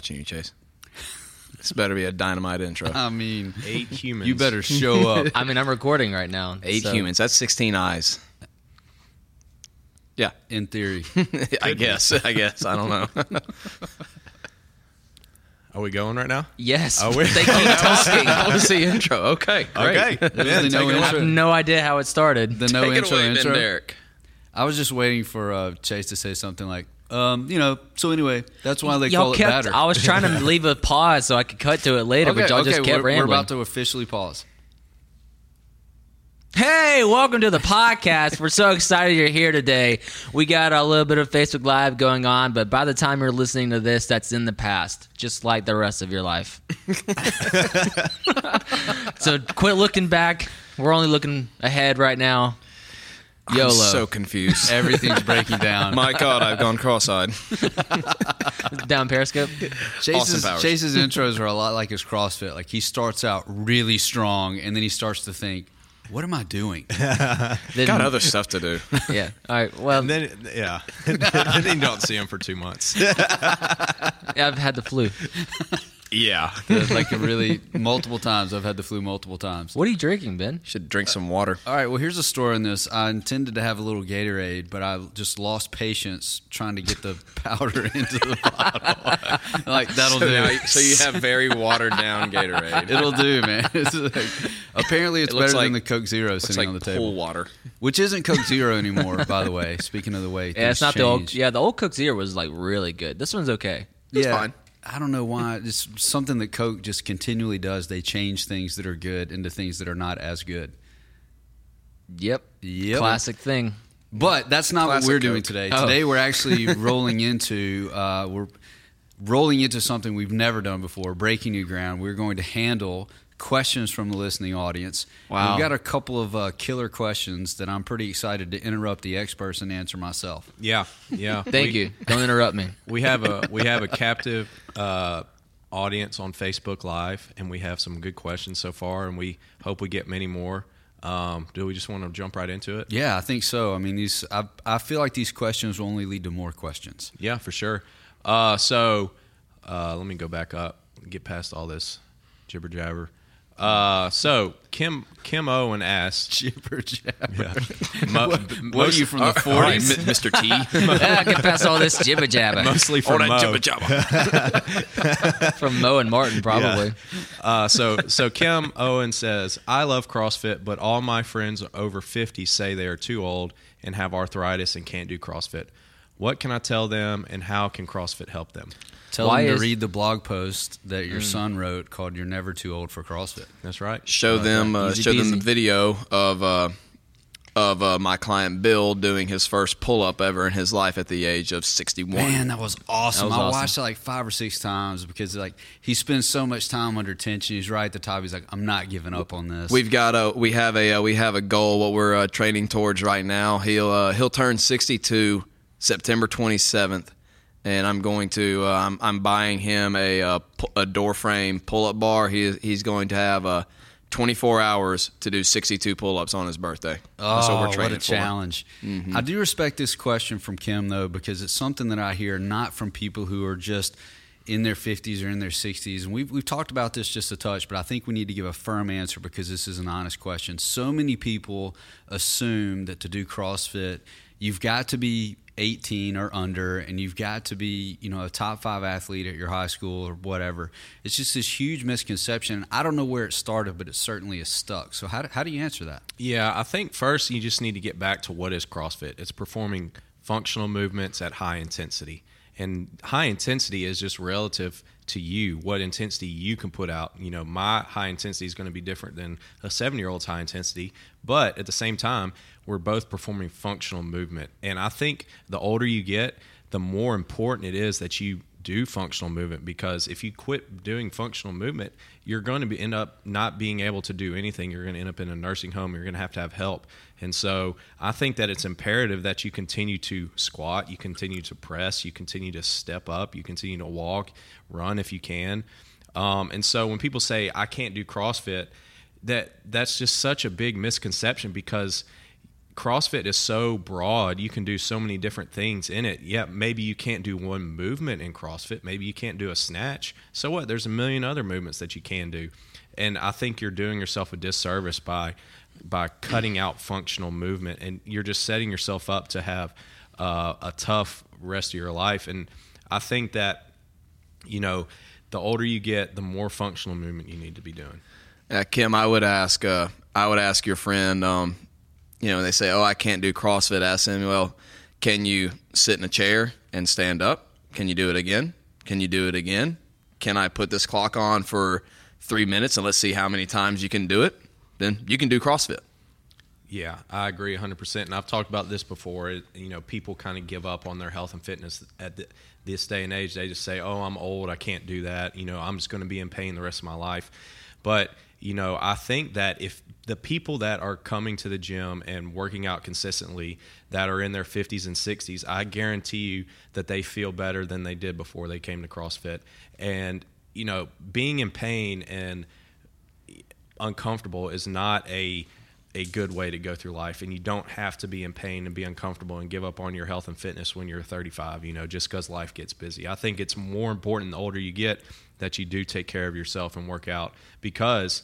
lot of people watching you, Chase. This better be a dynamite intro. I mean, Eight humans. you better show up. I mean, I'm recording right now. Eight so- humans. That's 16 eyes. Yeah, in theory. I guess. I guess. I don't know. Are we going right now? Yes. Oh, wait. they keep talking. that was the intro. Okay. Great. Okay. There's Yeah, no it. I have intro. no idea how it started. The no Take it intro away, Ben intro. Derek. I was just waiting for uh, Chase to say something like, um, you know. So anyway, that's why they Y'all call it batter. I was trying to leave a pause so I could cut to it later, okay, but y'all okay, just kept we're, we're about to officially pause. Hey, welcome to the podcast. We're so excited you're here today. We got a little bit of Facebook Live going on, but by the time you're listening to this, that's in the past, just like the rest of your life. so quit looking back. We're only looking ahead right now. YOLO. I'm so confused. Everything's breaking down. My God, I've gone cross-eyed. Down Periscope. Chase's, Powers. Chase's intros are a lot like his CrossFit. Like he starts out really strong, and then he starts to think, "What am I doing?" Then, Got other stuff to do. yeah. All right. Well, And then, yeah. then you don't see him for two months. I've had the flu. Yeah. like really multiple times. I've had the flu multiple times. What are you drinking, Ben? Should drink some water. All right, well, here's a story on this. I intended to have a little Gatorade, but I just lost patience trying to get the powder into the bottle. like that'll So, do. now so you have very watered down Gatorade. It'll do, man. It's like- apparently, it's It looks better than the Coke Zero sitting like on the pool table, water. which isn't Coke Zero anymore, by the way. Speaking of the way, Yeah, it's things not the old. change. Yeah, the old Coke Zero was like really good. This one's okay. It's yeah. fine. I don't know why. It's something that Coke just continually does. They change things that are good into things that are not as good. Yep. Yep. Classic thing. But that's not Classic what we're doing today. Oh. Today we're actually rolling into uh, we're rolling into something we've never done before, breaking new ground. We're going to handle questions from the listening audience. Wow. We've got a couple of uh, killer questions that I'm pretty excited to interrupt the experts and answer myself. Yeah. Yeah. Thank We- you. Don't interrupt me. We have a we have a captive uh, audience on Facebook Live, and we have some good questions so far, and we hope we get many more. Um, do we just want to jump right into it? Yeah, I think so. I mean, these I, I feel like these questions will only lead to more questions. Yeah, for sure. Uh, so uh, let me go back up, get past all this jibber jabber. Uh, so Kim Kim Owen asked, Jibber jabber. yeah, mo- What are you from the 40s? M- Mr. T. Ah, get past all this jibber jabber mostly from that Mo. jibba jabba. from Mo and Martin, probably. Uh, so so Kim Owen says, I love CrossFit, but all my friends over 50 say they are too old and have arthritis and can't do CrossFit. What can I tell them, and how can CrossFit help them? Tell Why them to is- read the blog post that your son wrote called "You're Never Too Old for CrossFit." That's right. Show them. Uh, Easy show them the video of uh, of uh, my client Bill doing his first pull up ever in his life at the age of 61. Man, that was awesome. That was I awesome. watched it like five or six times because like he spends so much time under tension. He's right at the top. He's like, I'm not giving up on this. We've got a we have a uh, we have a goal what we're uh, training towards right now. He'll uh, he'll turn 62 September 27th, and I'm going to uh, I'm, I'm buying him a uh, pu- a door frame pull up bar. He he's going to have uh, 24 hours to do 62 pull ups on his birthday. That's oh, what we're training a for. challenge! I do respect this question from Kim though because it's something that I hear not from people who are just in their 50s or in their 60s. And we've, we've talked about this just a touch, but I think we need to give a firm answer because this is an honest question. So many people assume that to do CrossFit, you've got to be 18 or under and you've got to be you know a top five athlete at your high school or whatever it's just this huge misconception i don't know where it started but it certainly is stuck so how do, how do you answer that Yeah, I think first you just need to get back to what is CrossFit. It's performing functional movements at high intensity. And high intensity is just relative to you, what intensity you can put out. You know, my high intensity is going to be different than a seven year old's high intensity. But at the same time, we're both performing functional movement. And I think the older you get, the more important it is that you do functional movement because if you quit doing functional movement, you're going to be, end up not being able to do anything. You're going to end up in a nursing home. You're going to have to have help. And so I think that it's imperative that you continue to squat, you continue to press, you continue to step up, you continue to walk, run if you can. Um, and so when people say I can't do CrossFit, that that's just such a big misconception because CrossFit is so broad. You can do so many different things in it. Yeah, maybe you can't do one movement in CrossFit. Maybe you can't do a snatch. So what? There's a million other movements that you can do. And I think you're doing yourself a disservice by by cutting out functional movement and you're just setting yourself up to have uh, a tough rest of your life. And I think that you know, the older you get, the more functional movement you need to be doing. Uh, Kim, I would ask, uh, I would ask your friend, um, you know, they say, "Oh, I can't do CrossFit." Ask them, "Well, can you sit in a chair and stand up? Can you do it again? Can you do it again? Can I put this clock on for three minutes and let's see how many times you can do it? Then you can do CrossFit." Yeah, I agree 100%. And I've talked about this before. You know, people kind of give up on their health and fitness at this day and age. They just say, oh, I'm old. I can't do that. You know, I'm just going to be in pain the rest of my life. But, you know, I think that if the people that are coming to the gym and working out consistently that are in their 50s and 60s, I guarantee you that they feel better than they did before they came to CrossFit. And, you know, being in pain and uncomfortable is not a a good way to go through life and you don't have to be in pain and be uncomfortable and give up on your health and fitness when you're 35 you know just because life gets busy i think it's more important the older you get that you do take care of yourself and work out because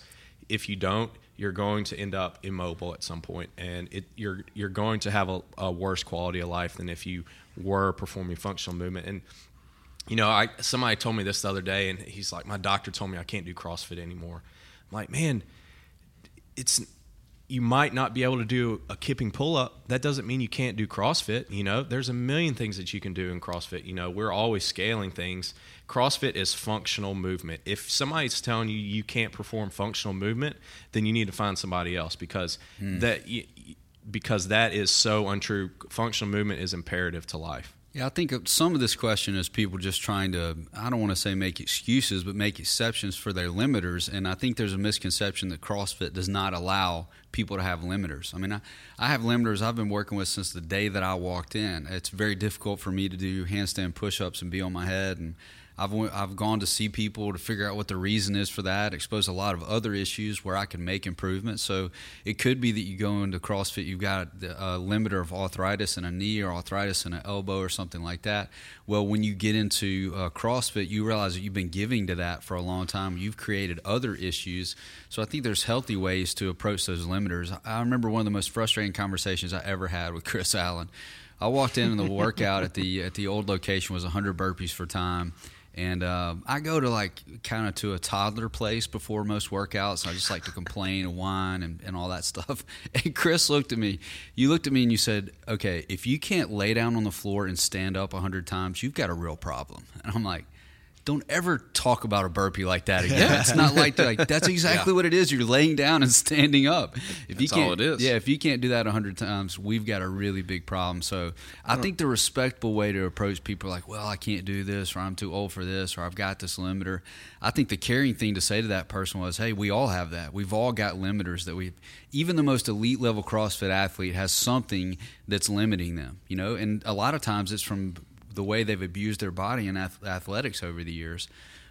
if you don't you're going to end up immobile at some point and it, you're you're going to have a, a worse quality of life than if you were performing functional movement and you know i somebody told me this the other day and he's like my doctor told me i can't do crossfit anymore i'm like man it's you might not be able to do a kipping pull up. That doesn't mean you can't do CrossFit. You know, there's a million things that you can do in CrossFit. You know, we're always scaling things. CrossFit is functional movement. If somebody's telling you you can't perform functional movement, then you need to find somebody else because hmm. that because that is so untrue. Functional movement is imperative to life. Yeah, I think some of this question is people just trying to, I don't want to say make excuses, but make exceptions for their limiters. And I think there's a misconception that CrossFit does not allow people to have limiters. I mean, I, I have limiters I've been working with since the day that I walked in. It's very difficult for me to do handstand push ups and be on my head and I've I've gone to see people to figure out what the reason is for that. Expose a lot of other issues where I can make improvements. So it could be that you go into CrossFit, you've got a limiter of arthritis in a knee or arthritis in an elbow or something like that. Well, when you get into uh, CrossFit, you realize that you've been giving to that for a long time. You've created other issues. So I think there's healthy ways to approach those limiters. I remember one of the most frustrating conversations I ever had with Chris Allen. I walked in and the workout at the at the old location was 100 burpees for time and uh, I go to like kind of to a toddler place before most workouts. I just like to complain and whine and, and all that stuff. And Chris looked at me. You looked at me and you said, "Okay, if you can't lay down on the floor and stand up a hundred times, you've got a real problem." And I'm like, don't ever talk about a burpee like that again. it's not like like that's exactly yeah. what it is. You're laying down and standing up. If that's you can't, all it is. Yeah, if you can't do that a hundred times, we've got a really big problem. So I, I think the respectable way to approach people like, well, I can't do this, or I'm too old for this, or I've got this limiter. I think the caring thing to say to that person was, hey, we all have that. We've all got limiters that we. Even the most elite level CrossFit athlete has something that's limiting them. You know, and a lot of times it's from the way they've abused their body in athletics over the years.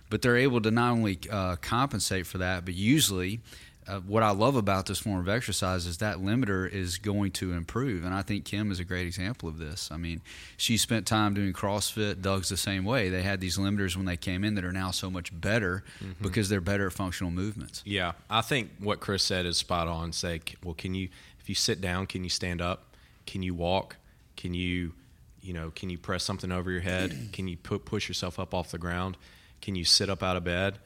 But they're able to not only uh, compensate for that, but usually uh, what I love about this form of exercise is that limiter is going to improve. And I think Kim is a great example of this. I mean, she spent time doing CrossFit. Doug's the same way. They had these limiters when they came in that are now so much better mm-hmm. because they're better at functional movements. Yeah. I think what Chris said is spot on. Say, well, can you, if you sit down, can you stand up? Can you walk? Can you you know, can you press something over your head? Can you put, push yourself up off the ground? Can you sit up out of bed?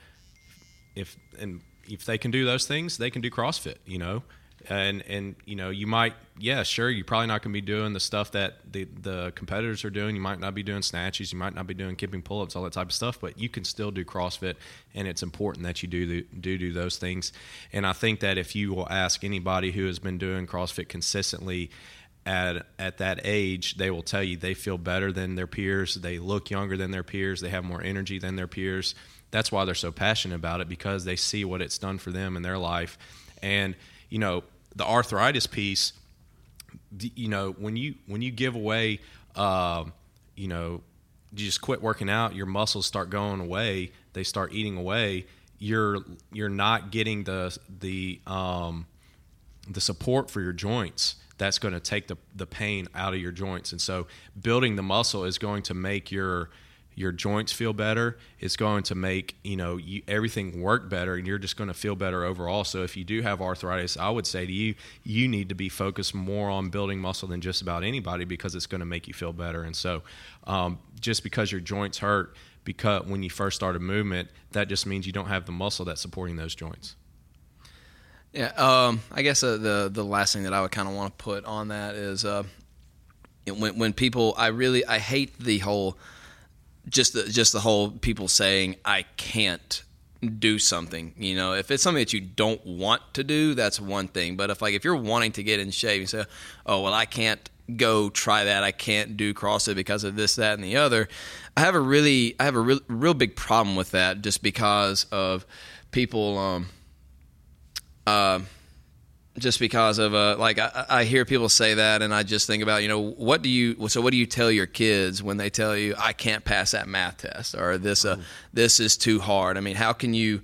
If and if they can do those things, they can do CrossFit. You know, and and you know you might yeah sure you're probably not going to be doing the stuff that the the competitors are doing you might not be doing snatches you might not be doing kipping pull-ups all that type of stuff but you can still do crossfit and it's important that you do the, do do those things and i think that if you will ask anybody who has been doing crossfit consistently at at that age, they will tell you they feel better than their peers. They look younger than their peers. They have more energy than their peers. That's why they're so passionate about it because they see what it's done for them in their life. And you know, the arthritis piece. You know, when you when you give away, uh, you know, you just quit working out, your muscles start going away. They start eating away. You're you're not getting the the um, the support for your joints that's going to take the the pain out of your joints. And so building the muscle is going to make your your joints feel better. It's going to make you know you, everything work better, and you're just going to feel better overall. So if you do have arthritis, I would say to you, you need to be focused more on building muscle than just about anybody because it's going to make you feel better. And so, um, just because your joints hurt, because when you first start a movement, that just means you don't have the muscle that's supporting those joints. Yeah, um, I guess uh, the the last thing that I would kind of want to put on that is uh, when when people, I really I hate the whole just the just the whole people saying I can't do something. You know, if it's something that you don't want to do, that's one thing. But if like if you're wanting to get in shape, you say, "Oh well, I can't go try that. I can't do CrossFit because of this, that, and the other." I have a really I have a real, real big problem with that, just because of people. Um, uh, just because of uh, like I, I, hear people say that, and I just think about you know what do you so what do you tell your kids when they tell you I can't pass that math test or this uh, this is too hard? I mean, how can you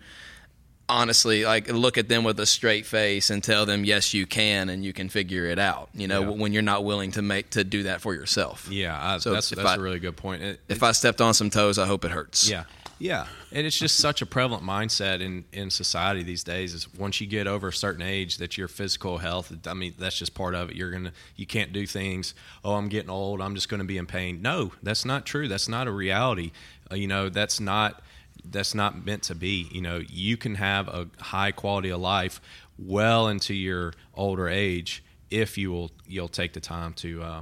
honestly like look at them with a straight face and tell them yes you can and you can figure it out? You know yeah. when you're not willing to make to do that for yourself. Yeah, I, so that's that's I, a really good point. It, if I stepped on some toes, I hope it hurts. Yeah, yeah, and it's just such a prevalent mindset in in society these days. Is once you get over a certain age, that your physical health. I mean, that's just part of it. You're gonna you can't do things. Oh, I'm getting old. I'm just gonna be in pain. No, that's not true. That's not a reality. Uh, you know, that's not that's not meant to be. You know, you can have a high quality of life well into your older age if you will you'll take the time to uh,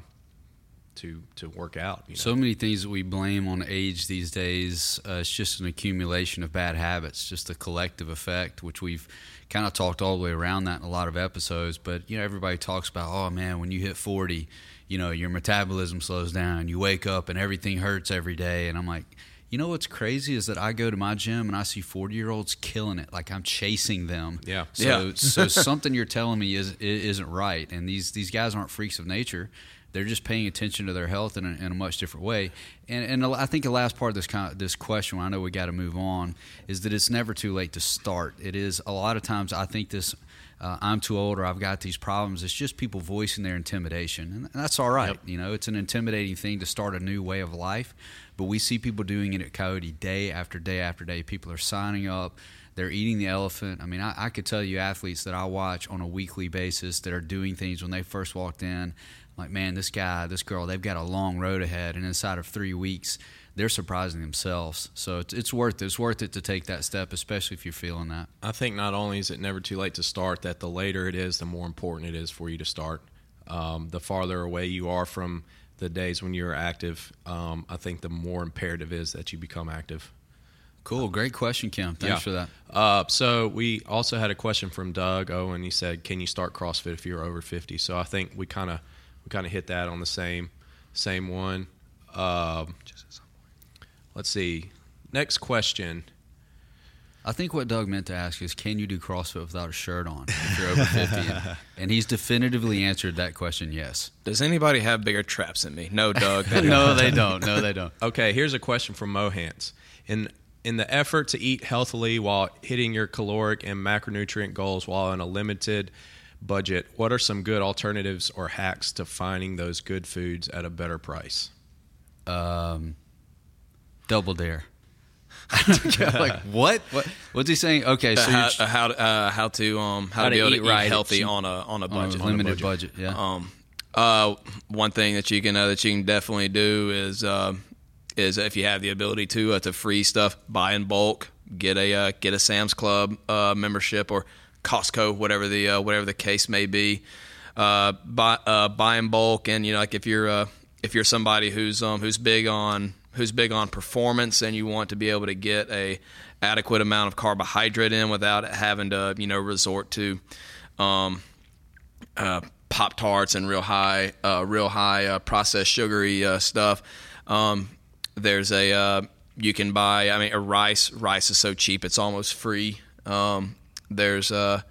to to work out. You know? So many things that we blame on age these days. Uh, it's just an accumulation of bad habits, just a collective effect, which we've kind of talked all the way around that in a lot of episodes. But you know, everybody talks about, oh man, when you hit forty, you know, your metabolism slows down. You wake up and everything hurts every day. And I'm like. You know what's crazy is that I go to my gym and I see 40 year olds killing it, like I'm chasing them. Yeah. So, yeah. so something you're telling me is isn't right, and these these guys aren't freaks of nature they're just paying attention to their health in a, in a much different way. And, and I think the last part of this kind of, this question, I know we got to move on, is that it's never too late to start. It is a lot of times. I think this. Uh, I'm too old or I've got these problems. It's just people voicing their intimidation, and that's all right. Yep. You know, it's an intimidating thing to start a new way of life, but we see people doing it at Coyote day after day after day. People are signing up they're eating the elephant. I mean, I, I, could tell you athletes that I watch on a weekly basis that are doing things when they first walked in like, man, this guy, this girl, they've got a long road ahead, and inside of three weeks, they're surprising themselves. So it's, it's worth it. It's worth it to take that step, especially if you're feeling that. I think not only is it never too late to start, that the later it is, the more important it is for you to start. Um, the farther away you are from the days when you're active, um, I think the more imperative is that you become active. Cool, great question, Kim. Thanks yeah. for that. Uh, so we also had a question from Doug Owen. He said, "Can you start CrossFit if you're over 50?" So I think we kind of we kind of hit that on the same same one. Um, let's see. Next question. I think what Doug meant to ask is, can you do CrossFit without a shirt on if you're over 50? and, and he's definitively answered that question, yes. Does anybody have bigger traps than me? No, Doug. no, they don't. No, they don't. Okay, here's a question from Mohans. In in the effort to eat healthily while hitting your caloric and macronutrient goals while in a limited budget, what are some good alternatives or hacks to finding those good foods at a better price? Um, double dare. like what? What? What's he saying? Okay, so uh, how how, uh, how to um how, how to be able to eat, right. healthy on a on a budget, on a limited on a budget. budget. Yeah. Um, uh, one thing that you can uh, that you can definitely do is uh, is if you have the ability to uh, to free stuff, buy in bulk, get a uh, get a Sam's Club uh, membership or Costco, whatever the uh, whatever the case may be. Uh, buy uh, buy in bulk, and you know, like if you're uh, if you're somebody who's um, who's big on who's big on performance, and you want to be able to get a adequate amount of carbohydrate in without having to you know resort to um, uh, pop tarts and real high uh, real high uh, processed sugary stuff. Um, there's a you can buy. I mean, a rice rice is so cheap; it's almost free. Um, there's uh,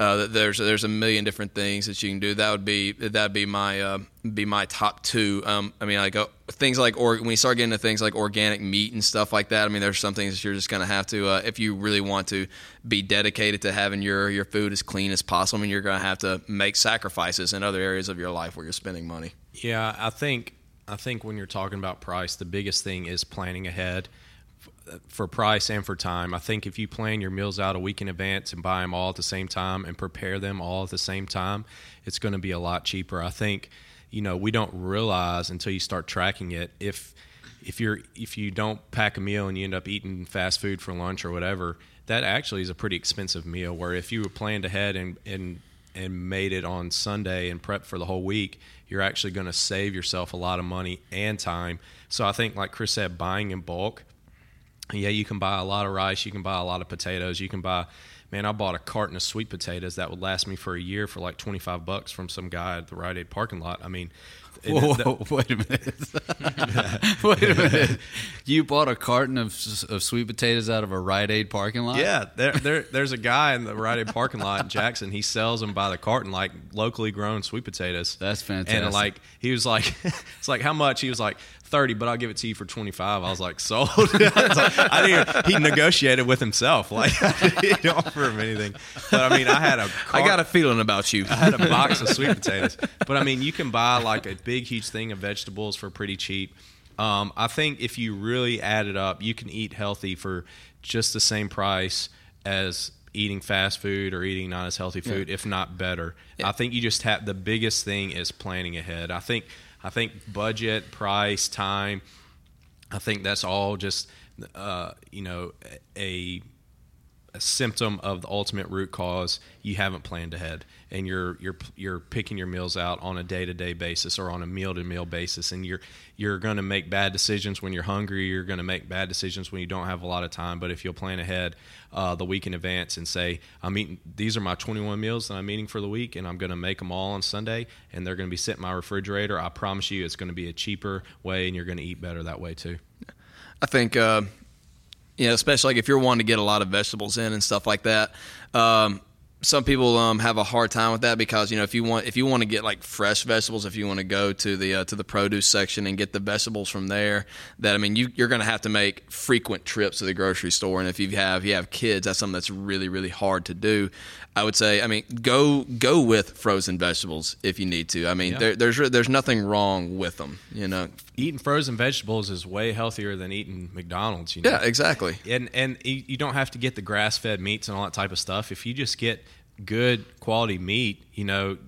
Uh, there's there's a million different things that you can do. That would be that'd be my uh, be my top two. Um, I mean, like uh, things like or when you start getting to things like organic meat and stuff like that. I mean, there's some things that you're just gonna have to uh, if you really want to be dedicated to having your your food as clean as possible. I mean, you're gonna have to make sacrifices in other areas of your life where you're spending money. Yeah, I think I think when you're talking about price, the biggest thing is planning ahead for price and for time. I think if you plan your meals out a week in advance and buy them all at the same time and prepare them all at the same time, it's going to be a lot cheaper. I think, you know, we don't realize until you start tracking it if if you're if you don't pack a meal and you end up eating fast food for lunch or whatever, that actually is a pretty expensive meal. Where if you were planned ahead and and and made it on Sunday and prep for the whole week, you're actually going to save yourself a lot of money and time. So I think, like Chris said, buying in bulk yeah, you can buy a lot of rice, you can buy a lot of potatoes, you can buy. Man, I bought a carton of sweet potatoes that would last me for a year for like twenty five bucks from some guy at the Rite Aid parking lot. I mean, whoa, whoa, wait a minute, wait a minute. You bought a carton of, of sweet potatoes out of a Rite Aid parking lot? Yeah, there, there, there's a guy in the Rite Aid parking lot in Jackson. He sells them by the carton, like locally grown sweet potatoes. That's fantastic. And like he was like, it's like how much? He was like, 30, but I'll give it to you for 25. I was like, sold. I, was like, I didn't, he negotiated with himself. Like, I didn't offer him anything. But I mean, I had a, car, I got a feeling about you. I had a box of sweet potatoes. But I mean, you can buy like a big, huge thing of vegetables for pretty cheap. Um, I think if you really add it up, you can eat healthy for just the same price as eating fast food or eating not as healthy food, yeah. if not better. Yeah. I think you just have the biggest thing is planning ahead. I think I think budget, price, time. I think that's all just uh, you know a, a symptom of the ultimate root cause. You haven't planned ahead, and you're you're you're picking your meals out on a day to day basis or on a meal to meal basis, and you're you're going to make bad decisions when you're hungry. You're going to make bad decisions when you don't have a lot of time. But if you'll plan ahead uh, the week in advance and say, I'm eating, these are my 21 meals that I'm eating for the week, and I'm going to make them all on Sunday, and they're going to be sitting in my refrigerator. I promise you, it's going to be a cheaper way, and you're going to eat better that way too. I think, uh, you know, especially like if you're wanting to get a lot of vegetables in and stuff like that. Um, some people um, have a hard time with that because you know if you want if you want to get like fresh vegetables if you want to go to the uh, to the produce section and get the vegetables from there that I mean you you're going to have to make frequent trips to the grocery store. And if you have you have kids that's something that's really really hard to do. I would say I mean go go with frozen vegetables if you need to. I mean yeah. there, there's there's nothing wrong with them you know? Eating frozen vegetables is way healthier than eating McDonald's you know? yeah exactly. And and you don't have to get the grass fed meats and all that type of stuff. If you just get good quality meat, you know,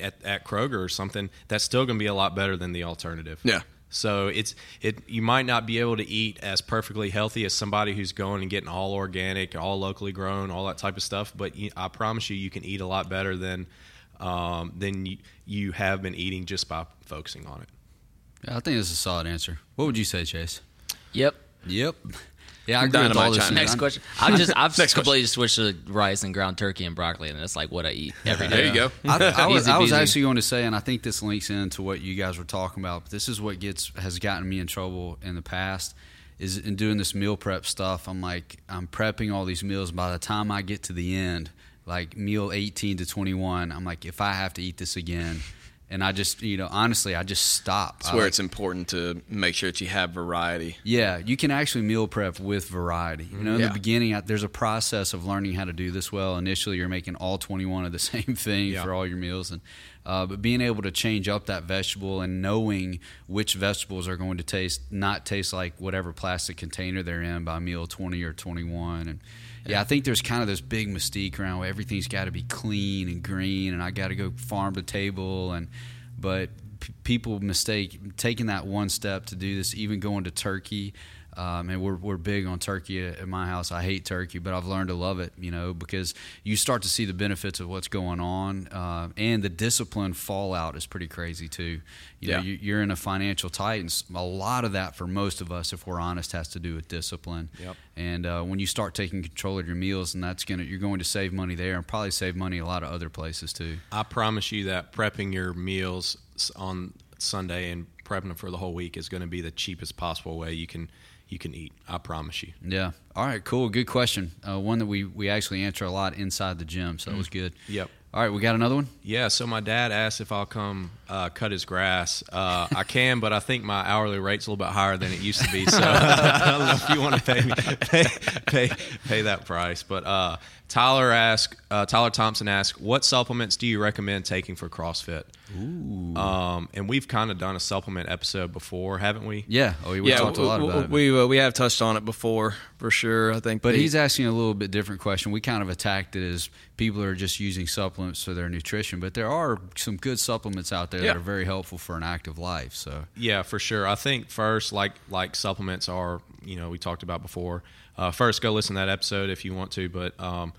at, at Kroger or something, that's still going to be a lot better than the alternative. Yeah. So it's it you might not be able to eat as perfectly healthy as somebody who's going and getting all organic, all locally grown, all that type of stuff. But you, I promise you, you can eat a lot better than um, than you, you have been eating just by focusing on it. Yeah, I think it's a solid answer. What would you say, Chase? Yep. Yep. Yeah, I agree with all this. Next question. I'm just I've Next completely question. switched to rice and ground turkey and broccoli, and that's like what I eat every day. There you go. I, I, was, I was actually going to say, and I think this links into what you guys were talking about. But this is what gets has gotten me in trouble in the past. Is in doing this meal prep stuff. I'm like I'm prepping all these meals. By the time I get to the end, like meal 18 to 21, I'm like, if I have to eat this again and I just you know honestly I just stop. It's where like, it's important to make sure that you have variety. Yeah, you can actually meal prep with variety. You know, in yeah. the beginning, there's a process of learning how to do this well. Initially, you're making all 21 of the same thing yeah. for all your meals, and uh, but being able to change up that vegetable and knowing which vegetables are going to taste not taste like whatever plastic container they're in by meal 20 or 21 and yeah, I think there's kind of this big mystique around where everything's got to be clean and green, and I got to go farm to table, and but p- people mistake taking that one step to do this, even going to turkey. Um, and we're, we're big on turkey at, my house. I hate turkey, but I've learned to love it, you know, because you start to see the benefits of what's going on. Uh, and the discipline fallout is pretty crazy, too. You know, yeah. you, are in a financial tight, and a lot of that for most of us, if we're honest, has to do with discipline. Yep. And uh, when you start taking control of your meals, and that's gonna you're going to save money there, and probably save money a lot of other places too. I promise you that prepping your meals on Sunday and prepping them for the whole week is going to be the cheapest possible way you can you can eat. I promise you. Yeah. All right. Cool. Good question. Uh, one that we we actually answer a lot inside the gym, so that was good. Yep. All right. We got another one. Yeah, so my dad asked if I'll come uh, cut his grass. Uh, I can, but I think my hourly rate's a little bit higher than it used to be. So I don't know if you want to pay me pay, pay pay that price. But uh, Tyler asked, uh, Tyler Thompson asked, what supplements do you recommend taking for CrossFit? Ooh. Um, and we've kind of done a supplement episode before, haven't we? Yeah. Oh, we yeah, talked a lot we, about it. we uh, we have touched on it before for sure. I think, But the- he's asking a little bit different question. We kind of attacked it as people are just using supplements for their nutrition, but there are some good supplements out there Yeah. that are very helpful for an active life. So Yeah, for sure. I think first, like like supplements are, you know, we talked about before. Uh, first, go listen to that episode if you want to. But um,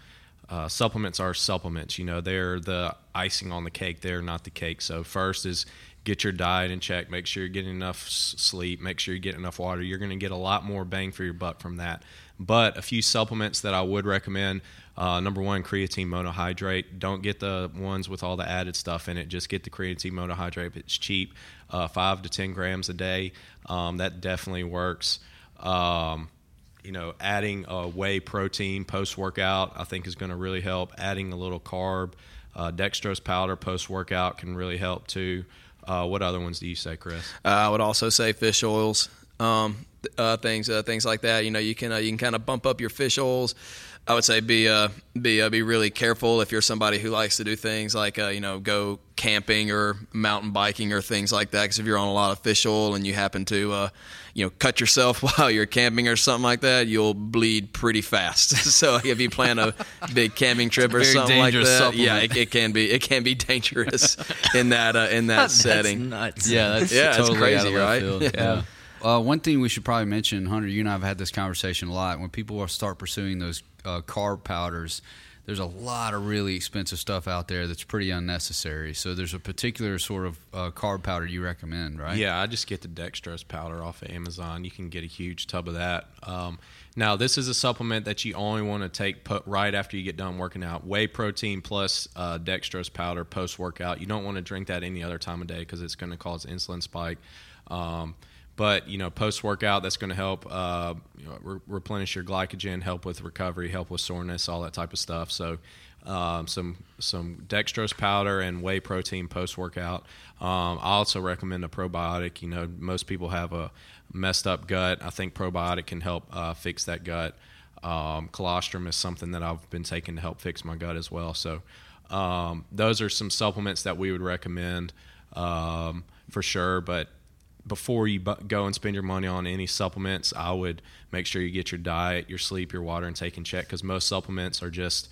uh, supplements are supplements. You know, they're the icing on the cake. They're not the cake. So first is get your diet in check. Make sure you're getting enough sleep. Make sure you get enough water. You're going to get a lot more bang for your buck from that. But a few supplements that I would recommend. Uh, number one, creatine monohydrate. Don't get the ones with all the added stuff in it. Just get the creatine monohydrate. It's cheap, uh, five to ten grams a day. Um, that definitely works. Um, you know, adding a whey protein post workout, I think is going to really help. Adding a little carb, uh, dextrose powder post workout can really help too. Uh, what other ones do you say, Chris? Uh, I would also say fish oils, um, uh, things, uh, things like that. You know, you can uh, you can kind of bump up your fish oils. I would say be uh, be uh, be really careful if you're somebody who likes to do things like uh, you know go camping or mountain biking or things like that. Because if you're on a lot of fish oil and you happen to uh, you know cut yourself while you're camping or something like that, you'll bleed pretty fast. so if you plan a big camping trip or something like that, dangerous yeah, it, it can be it can be dangerous in that uh, in that That's setting. nuts. Yeah, that's Yeah, it's crazy, out of right? field. Yeah. Yeah. Uh, one thing we should probably mention, Hunter, you and I have had this conversation a lot. When people start pursuing those uh, carb powders, there's a lot of really expensive stuff out there that's pretty unnecessary. So there's a particular sort of uh, carb powder you recommend, right? Yeah, I just get the dextrose powder off of Amazon. You can get a huge tub of that. Um, now, this is a supplement that you only want to take put right after you get done working out. Whey protein plus uh, dextrose powder post workout. You don't want to drink that any other time of day because it's going to cause insulin spike. Um, but you know, post workout, that's going to help uh, you know, re- replenish your glycogen, help with recovery, help with soreness, all that type of stuff. So, um, some some dextrose powder and whey protein post workout. Um, I also recommend a probiotic. You know, most people have a messed up gut. I think probiotic can help uh, fix that gut. Um, colostrum is something that I've been taking to help fix my gut as well. So, um, those are some supplements that we would recommend um, for sure. But before you bu- go and spend your money on any supplements, I would make sure you get your diet, your sleep, your water, and take in check because most supplements are just,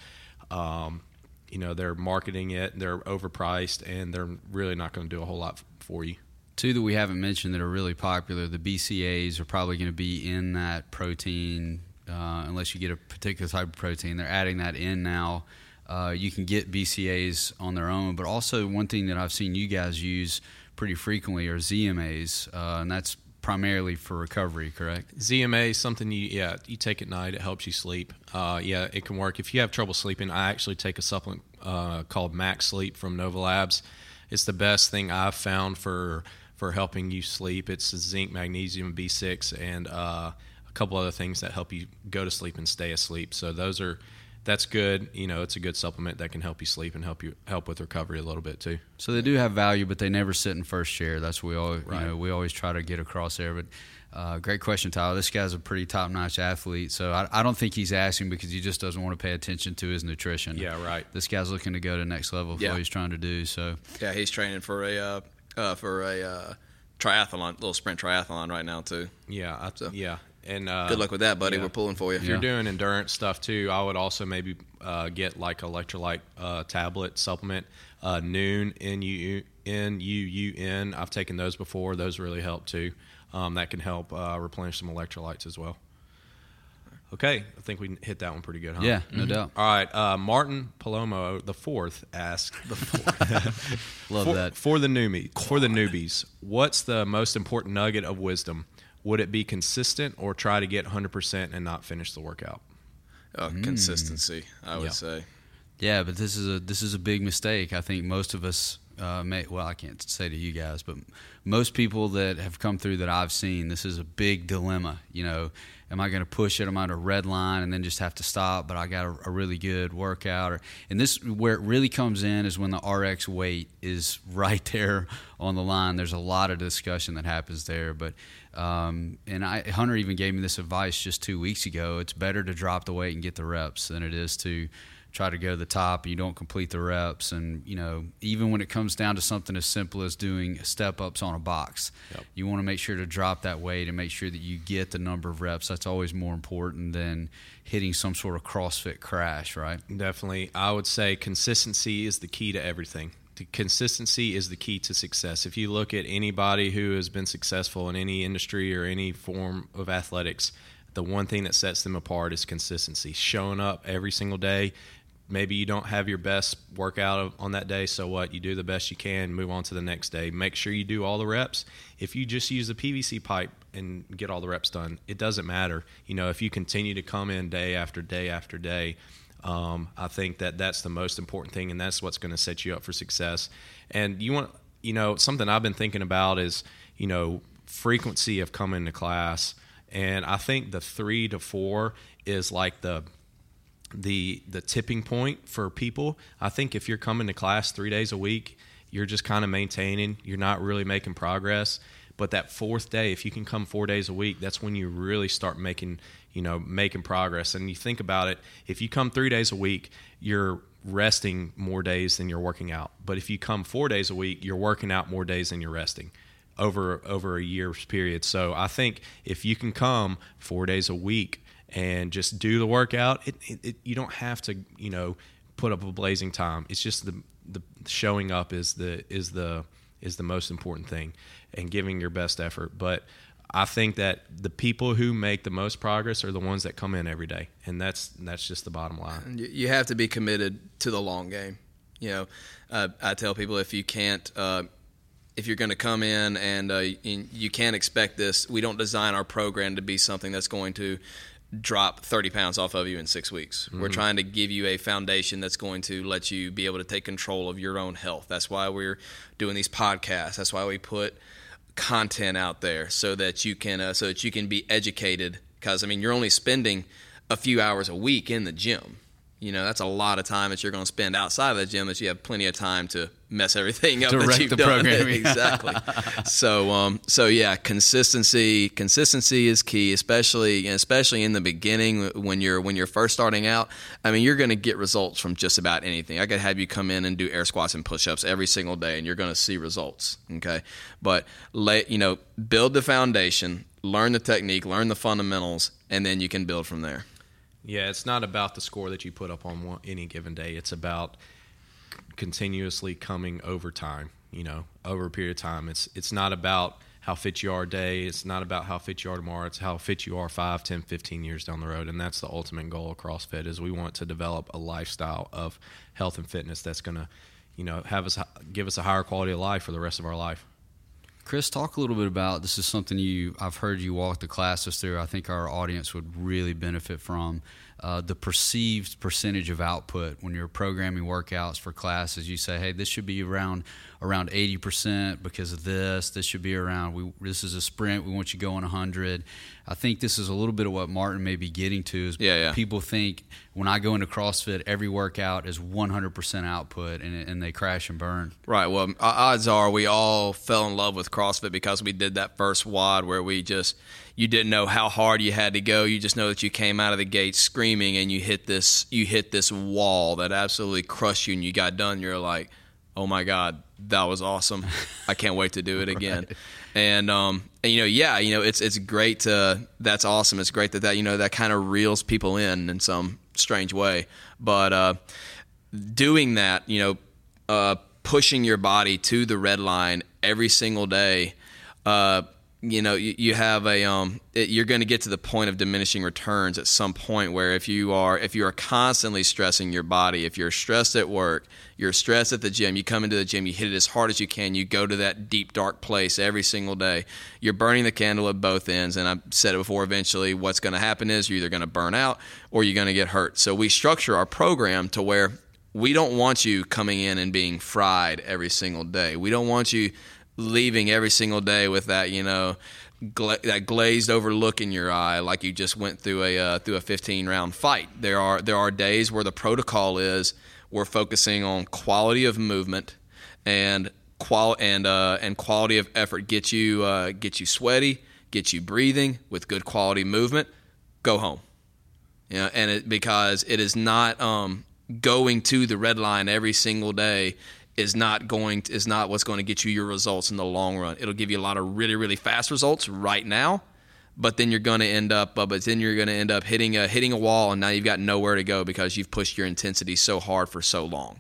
um, you know, they're marketing it, they're overpriced, and they're really not going to do a whole lot f- for you. Two that we haven't mentioned that are really popular, the BCAs are probably going to be in that protein, uh, unless you get a particular type of protein. They're adding that in now. Uh, you can get BCAs on their own, but also one thing that I've seen you guys use pretty frequently are ZMAs, uh, and that's primarily for recovery, correct? ZMA is something you yeah you take at night. It helps you sleep. Uh, yeah, it can work if you have trouble sleeping. I actually take a supplement uh, called Max Sleep from Nova Labs. It's the best thing I've found for for helping you sleep. It's zinc, magnesium, B6, and uh, a couple other things that help you go to sleep and stay asleep. So those are that's good. You know, it's a good supplement that can help you sleep and help you help with recovery a little bit too. So they do have value, but they never sit in first chair. That's what we all Right. you know we always try to get across there. But uh, great question, Tyler. This guy's a pretty top notch athlete, so I, I don't think he's asking because he just doesn't want to pay attention to his nutrition. Yeah, right. This guy's looking to go to next level for Yeah. what he's trying to do. So Yeah, he's training for a uh, uh, for a uh, triathlon, little sprint triathlon right now too. Yeah, I, So- yeah, and uh, Good luck with that, buddy. yeah. We're pulling for you. If you're doing endurance stuff too, I would also maybe uh, get like electrolyte uh, tablet supplement. Uh, Nuun N U N U U N. I've taken those before. Those really help too. Um, that can help uh, replenish some electrolytes as well. Okay, I think we hit that one pretty good, huh? yeah, no doubt. All right, uh, Martin Palomo the fourth asked the fourth Love for, that. for the newbie for the newbies. What's the most important nugget of wisdom? Would it be consistent or try to get 100% and not finish the workout? Oh, consistency, I would Yeah. say. Yeah, but this is a this is a big mistake. I think most of us uh, may, well, I can't say to you guys, but most people that have come through that I've seen, this is a big dilemma. You know, am I going to push it? Am I on a red line and then just have to stop? But I got a, a, really good workout. Or, and this where it really comes in is when the RX weight is right there on the line. There's a lot of discussion that happens there. But um, and I, Hunter even gave me this advice just two weeks ago. It's better to drop the weight and get the reps than it is to try to go to the top. And you don't complete the reps. And you know even when it comes down to something as simple as doing step ups on a box yep. you want to make sure to drop that weight and make sure that you get the number of reps. That's always more important than hitting some sort of crossfit crash right? Definitely. I would say consistency is the key to everything the consistency is the key to success. If you look at anybody who has been successful in any industry or any form of athletics the one thing that sets them apart is consistency. Showing up every single day maybe you don't have your best workout on that day so what? You do the best you can move on to the next day. Make sure you do all the reps. If you just use the pvc pipe and get all the reps done it doesn't matter. You know if you continue to come in day after day after day um, i think that that's the most important thing and that's what's going to set you up for success and you want you know something i've been thinking about is you know frequency of coming to class and i think the three to four is like the the the tipping point for people. I think if you're coming to class three days a week, you're just kind of maintaining. You're not really making progress. But that fourth day, if you can come four days a week, that's when you really start making you know making progress. And you think about it, if you come three days a week, you're resting more days than you're working out. But if you come four days a week, you're working out more days than you're resting over over a year's period. So I think if you can come four days a week and just do the workout. It, it, it, you don't have to, you know, put up a blazing time. It's just the the showing up is the is the is the most important thing, and giving your best effort. But I think that the people who make the most progress are the ones that come in every day, and that's that's just the bottom line. You have to be committed to the long game. You know, uh, I tell people if you can't. Uh, if you're going to come in and uh, you can't expect this, we don't design our program to be something that's going to drop 30 pounds off of you in six weeks. Mm-hmm. We're trying to give you a foundation that's going to let you be able to take control of your own health. That's why we're doing these podcasts. That's why we put content out there so that you can uh, so that you can be educated. Because I mean, you're only spending a few hours a week in the gym you know that's a lot of time that you're going to spend outside of the gym that you have plenty of time to mess everything up Direct that you've the done. programming. exactly. So um so yeah consistency consistency is key especially especially in the beginning when you're when you're first starting out. I mean you're going to get results from just about anything. I could have you come in and do air squats and push-ups every single day and you're going to see results okay? But let you know build the foundation learn the technique learn the fundamentals and then you can build from there. Yeah, it's not about the score that you put up on one, any given day. It's about continuously coming over time. You know, over a period of time. It's it's not about how fit you are today. It's not about how fit you are tomorrow. It's how fit you are 5, 10, 15 years down the road. And that's the ultimate goal of CrossFit is we want to develop a lifestyle of health and fitness that's going to, you know, have us give us a higher quality of life for the rest of our life. Chris, talk a little bit about this is something you I've heard you walk the classes through. I think our audience would really benefit from uh, the perceived percentage of output when you're programming workouts for classes. You say, hey, this should be around around 80% because of this. This should be around. We, this is a sprint. We want you going 100. I think this is a little bit of what Martin may be getting to. Is yeah, yeah. people think when I go into CrossFit, every workout is 100% output, and, and they crash and burn. Right. Well, odds are we all fell in love with CrossFit because we did that first WOD where we just you didn't know how hard you had to go. You just know that you came out of the gate screaming, and you hit this you hit this wall that absolutely crushed you, and you got done. You're like, oh my god, that was awesome. I can't wait to do it again. right. And um, and you know, yeah, you know, it's it's great to that's awesome. It's great that that you know that kind of reels people in in some strange way. But uh, doing that, you know, uh, pushing your body to the red line every single day. Uh, you know you, you have a um it, you're going to get to the point of diminishing returns at some point where if you are if you are constantly stressing your body if you're stressed at work you're stressed at the gym you come into the gym you hit it as hard as you can you go to that deep dark place every single day you're burning the candle at both ends and i've said it before eventually what's going to happen is you're either going to burn out or you're going to get hurt so we structure our program to where we don't want you coming in and being fried every single day. We don't want you leaving every single day with that, you know, gla- that glazed over look in your eye, like you just went through a uh, through a 15 round fight. There are there are days where the protocol is we're focusing on quality of movement and qual and uh, and quality of effort. Get you uh, get you sweaty, get you breathing with good quality movement. Go home. You know, and it, because it is not um, going to the red line every single day is not going to, is not what's going to get you your results in the long run. It'll give you a lot of really really fast results right now, but then you're going to end up uh, but then you're going to end up hitting a hitting a wall and now you've got nowhere to go because you've pushed your intensity so hard for so long.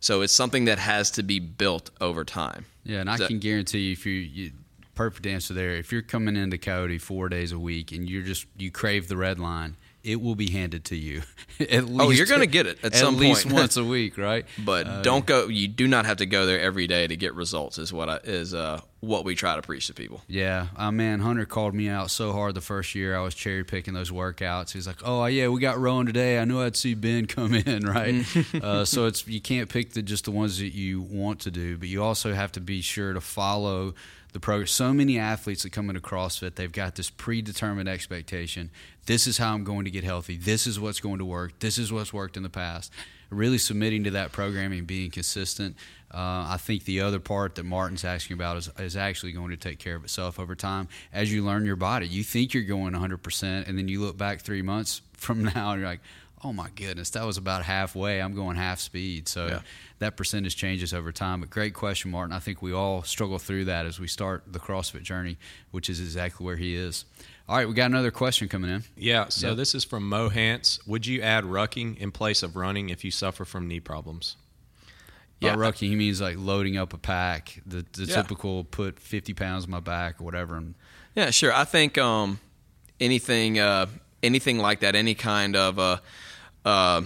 So it's something that has to be built over time. Yeah, and I So- can guarantee you, if you, you perfect answer there, if you're coming into Coyote four days a week and you're just you crave the red line, it will be handed to you. at least, Oh, you're gonna get it at some least point. once a week, right? But Uh, don't go. You do not have to go there every day to get results. Is what I, is uh, what we try to preach to people. Yeah, uh, man, Hunter called me out so hard the first year I was cherry picking those workouts. He's like, "Oh yeah, we got rowing today. I knew I'd see Ben come in, right?" uh, so it's you can't pick the just the ones that you want to do, but you also have to be sure to follow the program. So many athletes that come into CrossFit, they've got this predetermined expectation. This is how I'm going to get healthy. This is what's going to work. This is what's worked in the past. Really submitting to that programming, and being consistent. Uh, I think the other part that Martin's asking about is, is actually going to take care of itself over time as you learn your body. You think you're going 100%, and then you look back three months from now and you're like, oh my goodness, that was about halfway. I'm going half speed. So Yeah. that percentage changes over time. But great question, Martin. I think we all struggle through that as we start the CrossFit journey, which is exactly where he is. All right, we got another question coming in. Yeah, so Yeah. this is from Mo Hance. Would you add rucking in place of running if you suffer from knee problems? Yeah. Yeah. By rucking, he means like loading up a pack, the, the Yeah. typical put 50 pounds on my back or whatever. And Yeah, sure. I think um, anything uh, anything like that, any kind of uh, uh,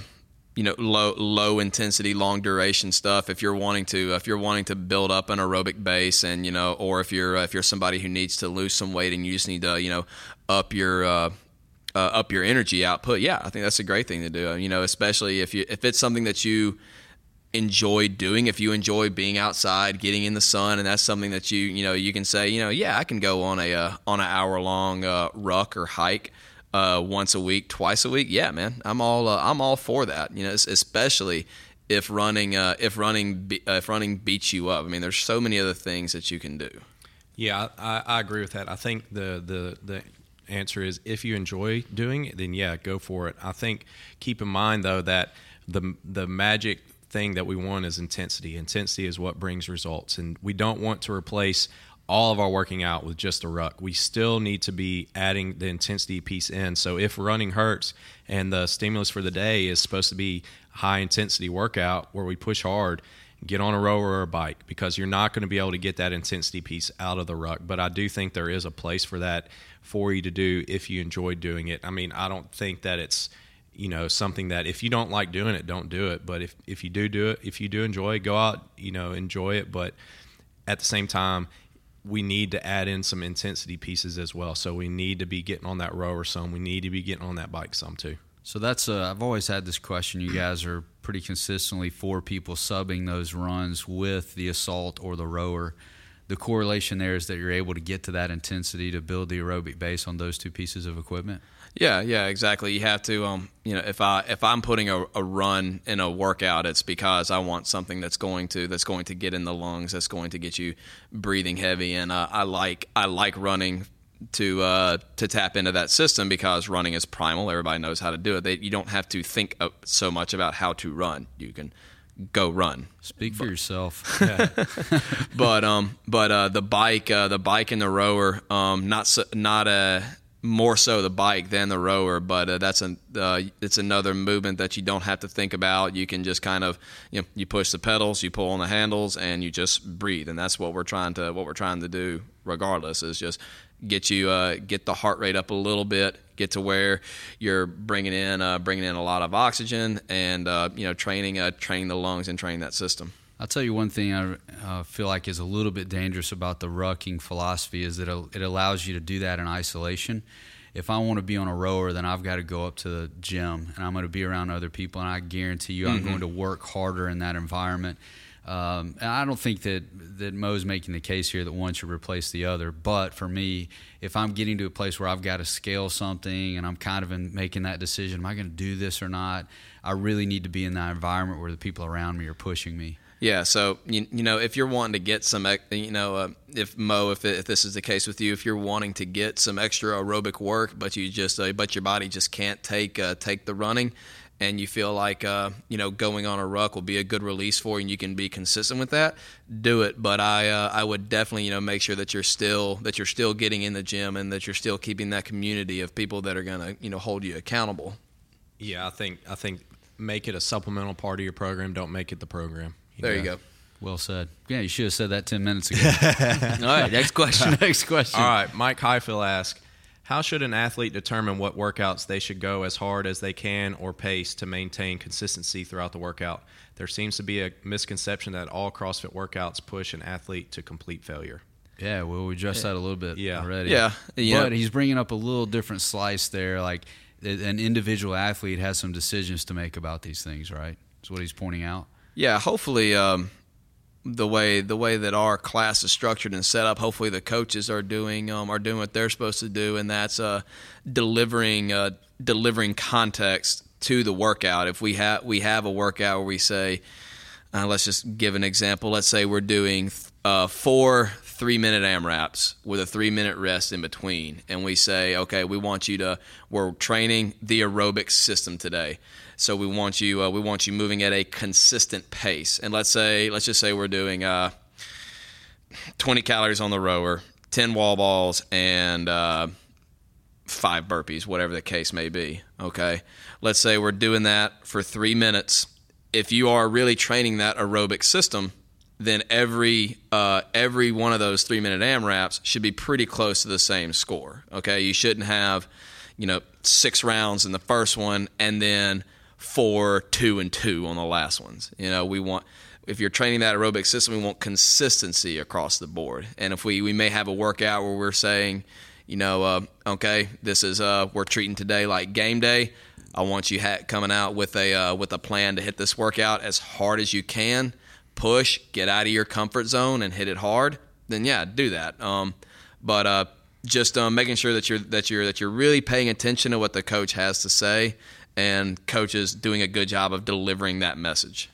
you know low low intensity, long duration stuff. If you're wanting to if you're wanting to build up an aerobic base, and you know, or if you're uh, if you're somebody who needs to lose some weight and you just need to you know up your uh, uh, up your energy output. Yeah, I think that's a great thing to do. You know, especially if you if it's something that you enjoy doing if you enjoy being outside getting in the sun and that's something that you you know you can say you know yeah i can go on a uh, on an hour long uh, ruck or hike uh, once a week twice a week yeah man i'm all uh, i'm all for that you know especially if running uh, if running be- uh, if running beats you up i mean there's so many other things that you can do Yeah, I, I agree with that. I think the, the the answer is if you enjoy doing it, then yeah, go for it. I think keep in mind though that the the magic thing that we want is intensity. Intensity is what brings results, and we don't want to replace all of our working out with just a ruck. We still need to be adding the intensity piece in. So if running hurts and the stimulus for the day is supposed to be high intensity workout where we push hard, get on a rower or a bike because you're not going to be able to get that intensity piece out of the ruck. But I do think there is a place for that for you to do if you enjoy doing it. I mean, I don't think that it's you know something that if you don't like doing it, don't do it. But if if you do do it, if you do enjoy it, go out, you know, enjoy it. But at the same time, we need to add in some intensity pieces as well. So we need to be getting on that rower some. We need to be getting on that bike some too. So that's uh, I've always had this question. You guys are pretty consistently for people subbing those runs with the assault or the rower. The correlation there is that you're able to get to that intensity to build the aerobic base on those two pieces of equipment. Yeah, yeah, exactly. You have to, um, you know, if I if I'm putting a, a run in a workout, it's because I want something that's going to that's going to get in the lungs, that's going to get you breathing heavy, and uh, I like I like running to uh, to tap into that system because running is primal. Everybody knows how to do it. They, you don't have to think so much about how to run. You can go run Speak for yourself. but um, but uh, the bike, uh, the bike and the rower, um, not so, not a more so the bike than the rower, but uh, that's an uh, it's another movement that you don't have to think about. You can just kind of you know you push the pedals, you pull on the handles, and you just breathe, and that's what we're trying to what we're trying to do. Regardless, is just get you uh, get the heart rate up a little bit, get to where you're bringing in uh, bringing in a lot of oxygen, and uh, you know training uh, training the lungs and training that system. I'll tell you one thing I uh, feel like is a little bit dangerous about the rucking philosophy is that it allows you to do that in isolation. if I want to be on a rower, then I've got to go up to the gym and I'm going to be around other people, and I guarantee you, I'm going to work harder in that environment. Um, and I don't think that that Mo's making the case here that one should replace the other. But for me, if I'm getting to a place where I've got to scale something and I'm kind of in making that decision, am I going to do this or not? I really need to be in that environment where the people around me are pushing me. Yeah, so you, you know if you're wanting to get some, you know, uh, if Mo, if, if this is the case with you, if you're wanting to get some extra aerobic work, but you just, uh, but your body just can't take uh, take the running, and you feel like uh, you know going on a ruck will be a good release for you, and you can be consistent with that, do it. But I uh, I would definitely you know make sure that you're still that you're still getting in the gym and that you're still keeping that community of people that are gonna you know hold you accountable. Yeah, I think I think make it a supplemental part of your program. Don't make it the program. There you go. Well said. Yeah, you should have said that 10 minutes ago. All right, next question. Next question. All right, Mike Highfield asks, how should an athlete determine what workouts they should go as hard as they can or pace to maintain consistency throughout the workout? There seems to be a misconception that all CrossFit workouts push an athlete to complete failure. Yeah, well, we addressed that a little bit Yeah. already. Yeah, yeah. But he's bringing up a little different slice there. Like an individual athlete has some decisions to make about these things, right? That's what he's pointing out. Yeah, hopefully um, the way the way that our class is structured and set up, hopefully the coaches are doing um, are doing what they're supposed to do, and that's uh, delivering uh, delivering context to the workout. If we have we have a workout where we say, uh, let's just give an example. Let's say we're doing uh, four three minute AMRAPs with a three minute rest in between. And we say, okay, we want you to, we're training the aerobic system today. So we want you, uh, we want you moving at a consistent pace. And let's say, let's just say we're doing uh, 20 calories on the rower, 10 wall balls, and uh, five burpees, whatever the case may be. Okay. Let's say we're doing that for three minutes. If you are really training that aerobic system, then every uh, every one of those three minute AMRAPs should be pretty close to the same score. Okay, you shouldn't have you know six rounds in the first one and then four, two, and two on the last ones. You know, we want if you're training that aerobic system, we want consistency across the board. And if we we may have a workout where we're saying, you know, uh, okay, this is uh, we're treating today like game day. I want you ha- coming out with a uh, with a plan to hit this workout as hard as you can push, get out of your comfort zone, and hit it hard, then yeah, do that. Um, but uh, just um, making sure that you're that you're that you're really paying attention to what the coach has to say, and coaches doing a good job of delivering that message.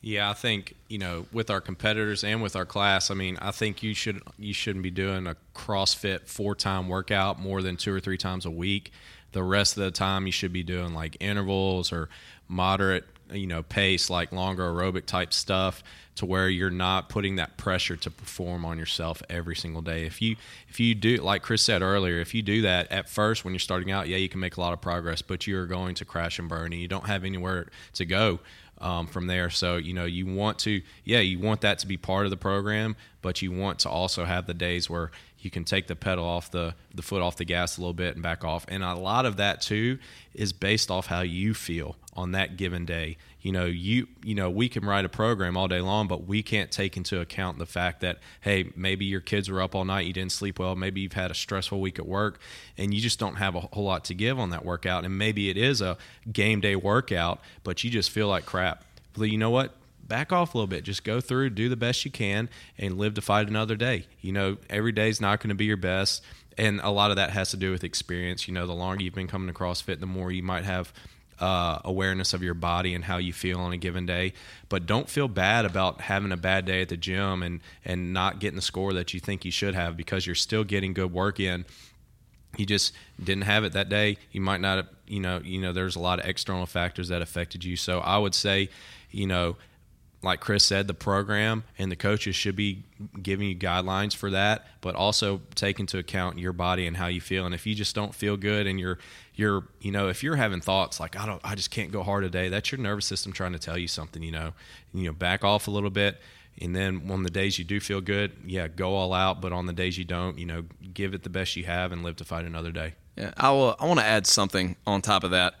Yeah, I think you know with our competitors and with our class. I mean, I think you should you shouldn't be doing a CrossFit for time workout more than two or three times a week. The rest of the time, you should be doing like intervals or moderate you know pace like longer aerobic type stuff to where you're not putting that pressure to perform on yourself every single day. If you if you do like chris said earlier if you do that at first when you're starting out yeah you can make a lot of progress but you're going to crash and burn and you don't have anywhere to go um, from there. So you know you want to yeah you want that to be part of the program but you want to also have the days where you can take the pedal off the the foot off the gas a little bit and back off. And a lot of that too is based off how you feel on that given day. You know you you know we can write a program all day long but we can't take into account the fact that hey maybe your kids were up all night you didn't sleep well maybe you've had a stressful week at work and you just don't have a whole lot to give on that workout. And maybe it is a game day workout but you just feel like crap. Well you know what back off a little bit. Just go through, do the best you can, and live to fight another day. You know, every day is not going to be your best. And a lot of that has to do with experience. You know, the longer you've been coming to CrossFit, the more you might have uh, awareness of your body and how you feel on a given day. But don't feel bad about having a bad day at the gym and, and not getting the score that you think you should have because you're still getting good work in you just didn't have it that day you might not have, you know you know there's a lot of external factors that affected you so i would say you know like Chris said, the program and the coaches should be giving you guidelines for that, but also take into account your body and how you feel. And if you just don't feel good and you're you're you know if you're having thoughts like I don't I just can't go hard today, that's your nervous system trying to tell you something. You know, you know back off a little bit. And then on the days you do feel good, yeah, go all out. But on the days you don't, you know, give it the best you have and live to fight another day. Yeah, I will. I want to add something on top of that.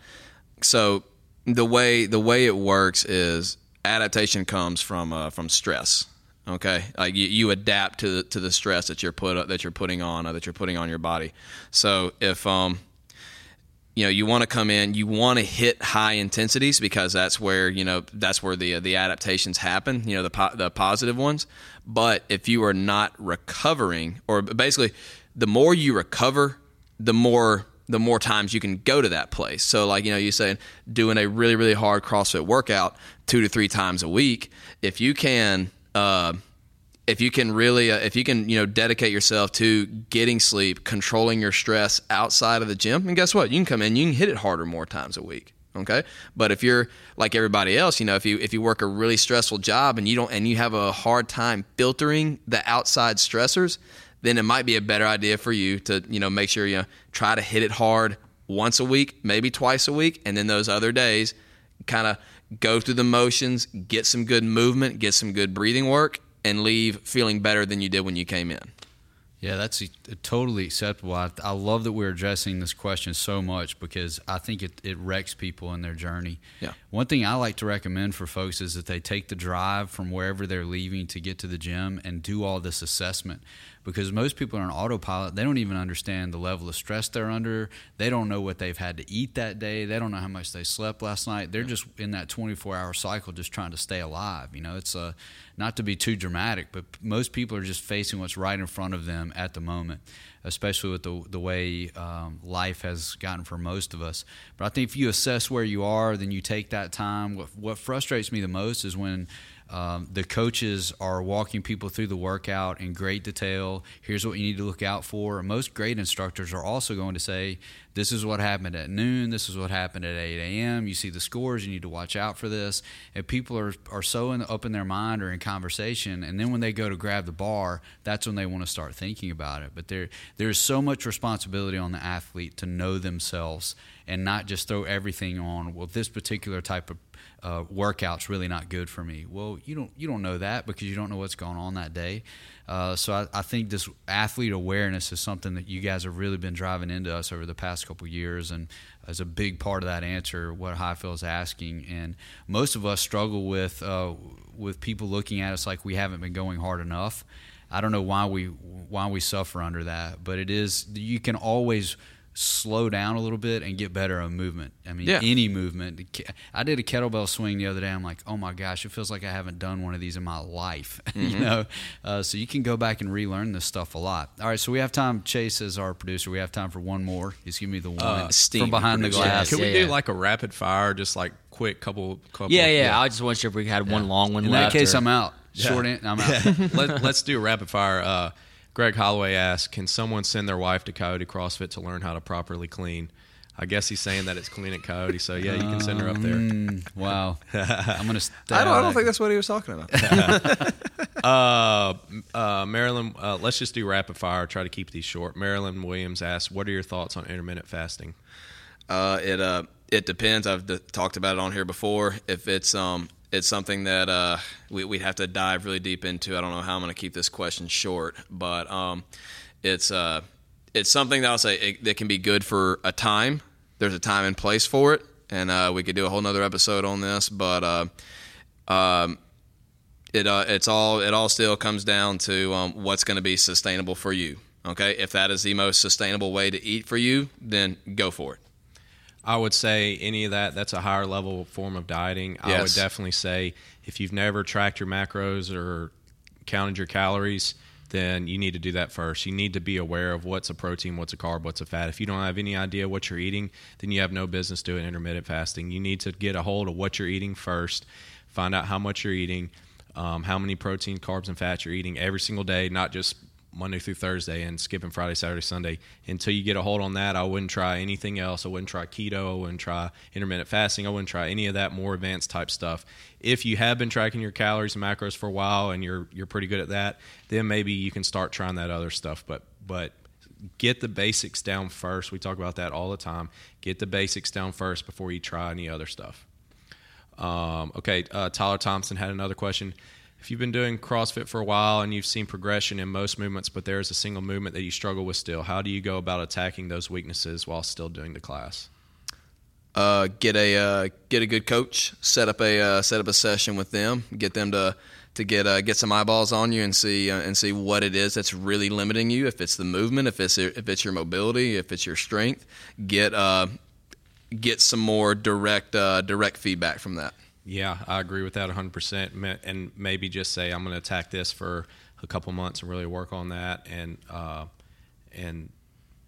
So the way the way it works is adaptation comes from uh, from stress. Okay, like you, you adapt to the to the stress that you're put that you're putting on uh, that you're putting on your body. So if um you know you want to come in you want to hit high intensities because that's where you know that's where the the adaptations happen you know the po- the positive ones but if you are not recovering or basically the more you recover the more the more times you can go to that place. So like you know you saying doing a really really hard crossfit workout two to three times a week if you can uh, if you can really uh, if you can you know dedicate yourself to getting sleep controlling your stress outside of the gym and guess what? You can come in you can hit it harder more times a week okay? But if you're like everybody else you know if you if you work a really stressful job and you don't and you have a hard time filtering the outside stressors then it might be a better idea for you to you know make sure you try to hit it hard once a week maybe twice a week and then those other days kind of go through the motions get some good movement get some good breathing work and leave feeling better than you did when you came in. Yeah, that's a uh, totally acceptable. I, I, love that we're addressing this question so much because I think it, it wrecks people in their journey. Yeah. One thing I like to recommend for folks is that they take the drive from wherever they're leaving to get to the gym and do all this assessment because most people are on autopilot. They don't even understand the level of stress they're under. They don't know what they've had to eat that day. They don't know how much they slept last night. They're just in that 24 hour cycle, just trying to stay alive. You know, it's a, not to be too dramatic, but most people are just facing what's right in front of them at the moment, especially with the, the way um, life has gotten for most of us. But I think if you assess where you are, then you take that time. What, what frustrates me the most is when um, the coaches are walking people through the workout in great detail. Here's what you need to look out for. Most great instructors are also going to say, This is what happened at noon. This is what happened at 8 a.m. You see the scores. You need to watch out for this. And people are, are so in, up in their mind or in conversation. And then when they go to grab the bar, that's when they want to start thinking about it. But there, there's so much responsibility on the athlete to know themselves and not just throw everything on, well, this particular type of uh, workout's really not good for me. Well, you don't you don't know that because you don't know what's going on that day. Uh, so I, I, think this athlete awareness is something that you guys have really been driving into us over the past couple years, and is a big part of that answer, what Highfield is asking. And most of us struggle with uh, with people looking at us like we haven't been going hard enough. I don't know why we why we suffer under that, but it is you can always slow down a little bit and get better on movement. I mean, yeah. any movement. I did a kettlebell swing the other day. I'm like, oh my gosh, it feels like I haven't done one of these in my life. Mm-hmm. you know, uh, so you can go back and relearn this stuff a lot. All right, so we have time. Chase is our producer. We have time for one more. He's giving me the one uh, from behind the glass. Can we yeah, do like a rapid fire, just like quick couple? couple yeah, yeah, yeah. I just wasn't sure if we had one long one. In left that case, or... I'm out. Short end, I'm out. Let, us do a rapid fire. Uh, Greg Holloway asked, "Can someone send their wife to Coyote CrossFit to learn how to properly clean?" I guess he's saying that it's clean at Coyote, so yeah, you can send her up there. Um, wow, I'm gonna. I don't. I don't think that's what he was talking about. uh, uh, Marilyn, uh, let's just do rapid fire. Try to keep these short. Marilyn Williams asks, "What are your thoughts on intermittent fasting?" Uh, it uh, it depends. I've d- talked about it on here before. If it's um it's something that uh, we, would have to dive really deep into. I don't know how I'm going to keep this question short, but um, it's uh, it's something that I'll say it, that can be good for a time. There's a time and place for it, and uh, we could do a whole nother episode on this. But uh, um, it uh, it's all it all still comes down to um, what's going to be sustainable for you. Okay, if that is the most sustainable way to eat for you, then go for it. I would say any of that, that's a higher level form of dieting. Yes. I would definitely say if you've never tracked your macros or counted your calories, then you need to do that first. You need to be aware of what's a protein, what's a carb, what's a fat. If you don't have any idea what you're eating, then you have no business doing intermittent fasting. You need to get a hold of what you're eating first, find out how much you're eating, um, how many protein, carbs, and fats you're eating every single day, not just Monday through Thursday and skipping Friday, Saturday, Sunday. Until you get a hold on that, I wouldn't try anything else. I wouldn't try keto. I wouldn't try intermittent fasting. I wouldn't try any of that more advanced type stuff. If you have been tracking your calories and macros for a while and you're you're pretty good at that, then maybe you can start trying that other stuff. But but get the basics down first. We talk about that all the time. Get the basics down first before you try any other stuff. Um, okay, uh, Tyler Thompson had another question if you've been doing CrossFit for a while and you've seen progression in most movements, but there is a single movement that you struggle with still, how do you go about attacking those weaknesses while still doing the class? Uh, get a uh, get a good coach, set up a uh, set up a session with them, get them to to get uh, get some eyeballs on you and see uh, and see what it is that's really limiting you. If it's the movement, if it's if it's your mobility, if it's your strength, get uh, get some more direct direct feedback from that. Yeah, I agree with that 100%. And maybe just say I'm going to attack this for a couple months and really work on that. And uh, and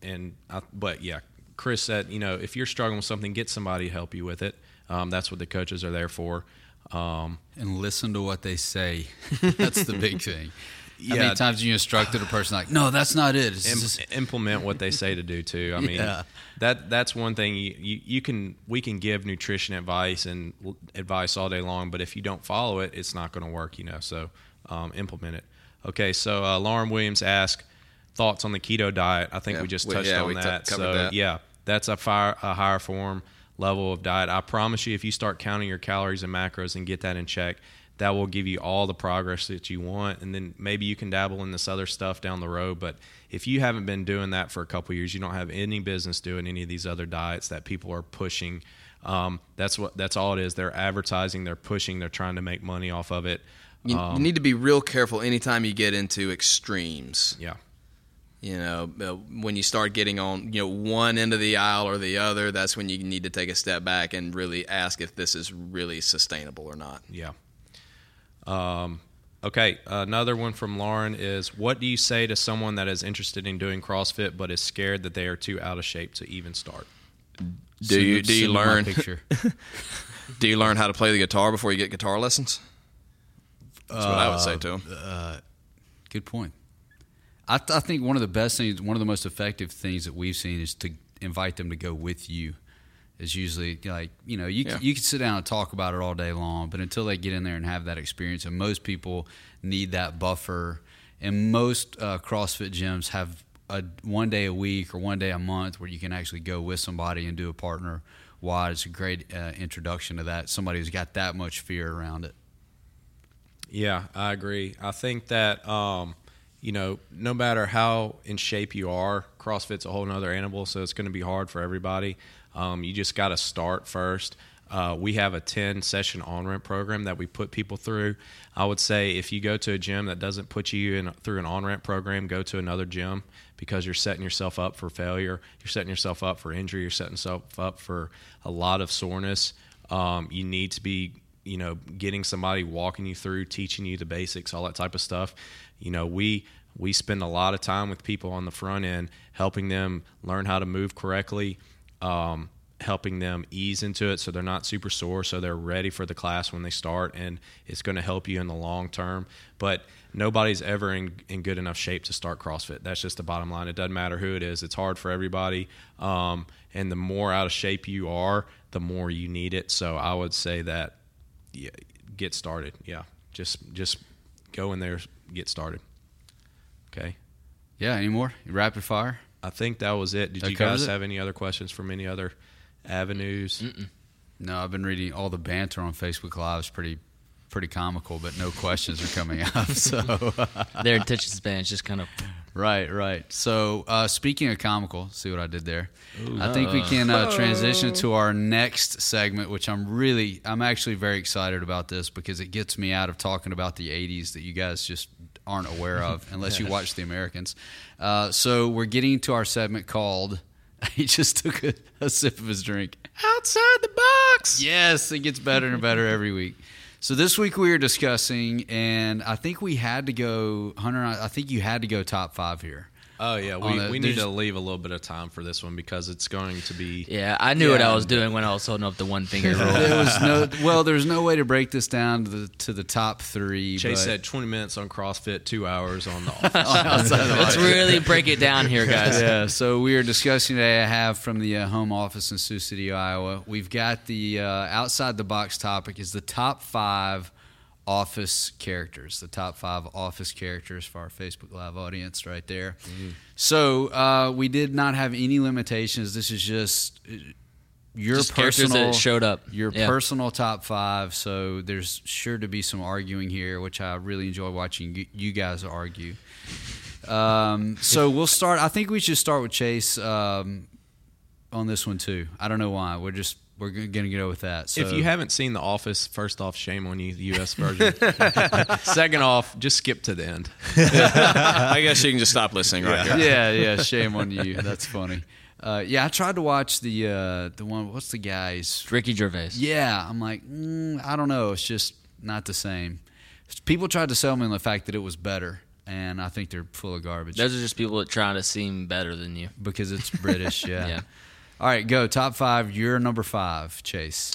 and I, but yeah, Chris said, you know, if you're struggling with something, get somebody to help you with it. Um, that's what the coaches are there for. Um, and listen to what they say. that's the big thing. Yeah. How many times you instructed a person like, no, that's not it. Im- just... Implement what they say to do too. I mean, yeah. that that's one thing you, you, you can we can give nutrition advice and advice all day long, but if you don't follow it, it's not going to work. You know, so um, implement it. Okay, so uh, Lauren Williams asked thoughts on the keto diet. I think yeah, we just touched we, yeah, on that. T- so that. yeah, that's a, fire, a higher form level of diet. I promise you, if you start counting your calories and macros and get that in check, that will give you all the progress that you want. And then maybe you can dabble in this other stuff down the road. But if you haven't been doing that for a couple years you don't have any business doing any of these other diets that people are pushing. Um, that's what that's all it is. They're advertising they're pushing they're trying to make money off of it. You, um, you need to be real careful anytime you get into extremes. Yeah. You know uh, when you start getting on you know one end of the aisle or the other that's when you need to take a step back and really ask if this is really sustainable or not. Yeah um, okay, another one from Lauren is What do you say to someone that is interested in doing CrossFit but is scared that they are too out of shape to even start? Do you do you learn do you learn how to play the guitar before you get guitar lessons? That's what I would say to them. Uh, uh, good point. I, th- I, think one of the best things, one of the most effective things that we've seen is to invite them to go with you is usually like you know you yeah. you can sit down and talk about it all day long, but until they get in there and have that experience, and most people need that buffer, and most uh, CrossFit gyms have a one day a week or one day a month where you can actually go with somebody and do a partner wide. It's a great uh, introduction to that. Somebody who's got that much fear around it. Yeah, I agree. I think that um, you know, no matter how in shape you are, CrossFit's a whole other animal, so it's going to be hard for everybody. Um, you just got to start first. Uh, we have a 10 session on ramp program that we put people through. I would say if you go to a gym that doesn't put you in through an on ramp program, go to another gym because you're setting yourself up for failure. You're setting yourself up for injury. You're setting yourself up for a lot of soreness. Um, you need to be, you know, getting somebody walking you through, teaching you the basics, all that type of stuff. You know, we we spend a lot of time with people on the front end, helping them learn how to move correctly um, helping them ease into it. So they're not super sore so they're ready for the class when they start and it's going to help you in the long term. But nobody's ever in, in good enough shape to start crossfit. That's just the bottom line. It doesn't matter who it is. It's hard for everybody um, and the more out of shape you are the more you need it. So i would say that yeah, get started. Yeah just just go in there get started. Okay? Yeah any more? Rapid fire I think that was it. Did that you guys it? have any other questions from any other avenues? Mm-mm. No, I've been reading all the banter on Facebook Live. is pretty pretty comical, but no questions are coming up. So their attention span is just kind of right, right. So uh, speaking of comical, see what I did there. Ooh. I think we can uh, transition to our next segment, which I'm really, I'm actually very excited about this because it gets me out of talking about the '80s that you guys just aren't aware of unless you watch The Americans. Uh, so we're getting to our segment called. He just took a, a, sip of his drink. Outside the box. Yes, it gets better and better every week. So this week we were discussing, and I think we had to go, Hunter. I think you had to go top five here. Oh yeah, we, the, we need to leave a little bit of time for this one because it's going to be. Yeah, I knew yeah, what I was doing when I was holding up the one finger rule. there was no well, there's no way to break this down to the to the top three. Chase but, said 20 minutes on CrossFit, two hours on the office. Let's really break it down here, guys. Yeah, so we are discussing today. I have from the uh, home office in Sioux City, Iowa. We've got the uh, outside the box topic is the top five office characters, the top five office characters for our Facebook Live audience right there. Mm-hmm. So uh, we did not have any limitations. This is just uh, your just personal showed up. Your yeah. personal top five. So there's sure to be some arguing here, which I really enjoy watching you guys argue. Um, so we'll start. I think we should start with Chase um, on this one too. I don't know why. We're just we're gonna go with that. So if you haven't seen The Office, first off, shame on you, the U.S. version. Second off, just skip to the end. I guess you can just stop listening right here. yeah, yeah, shame on you. That's funny. Uh, yeah, I tried to watch the uh, the one. What's the guy's? Ricky Gervais. Yeah, I'm like, mm, I don't know. It's just not the same. People tried to sell me on the fact that it was better, and I think they're full of garbage Those are just people that trying to seem better than you. because it's British. Yeah. Yeah. All right, go top five. You're number five, Chase.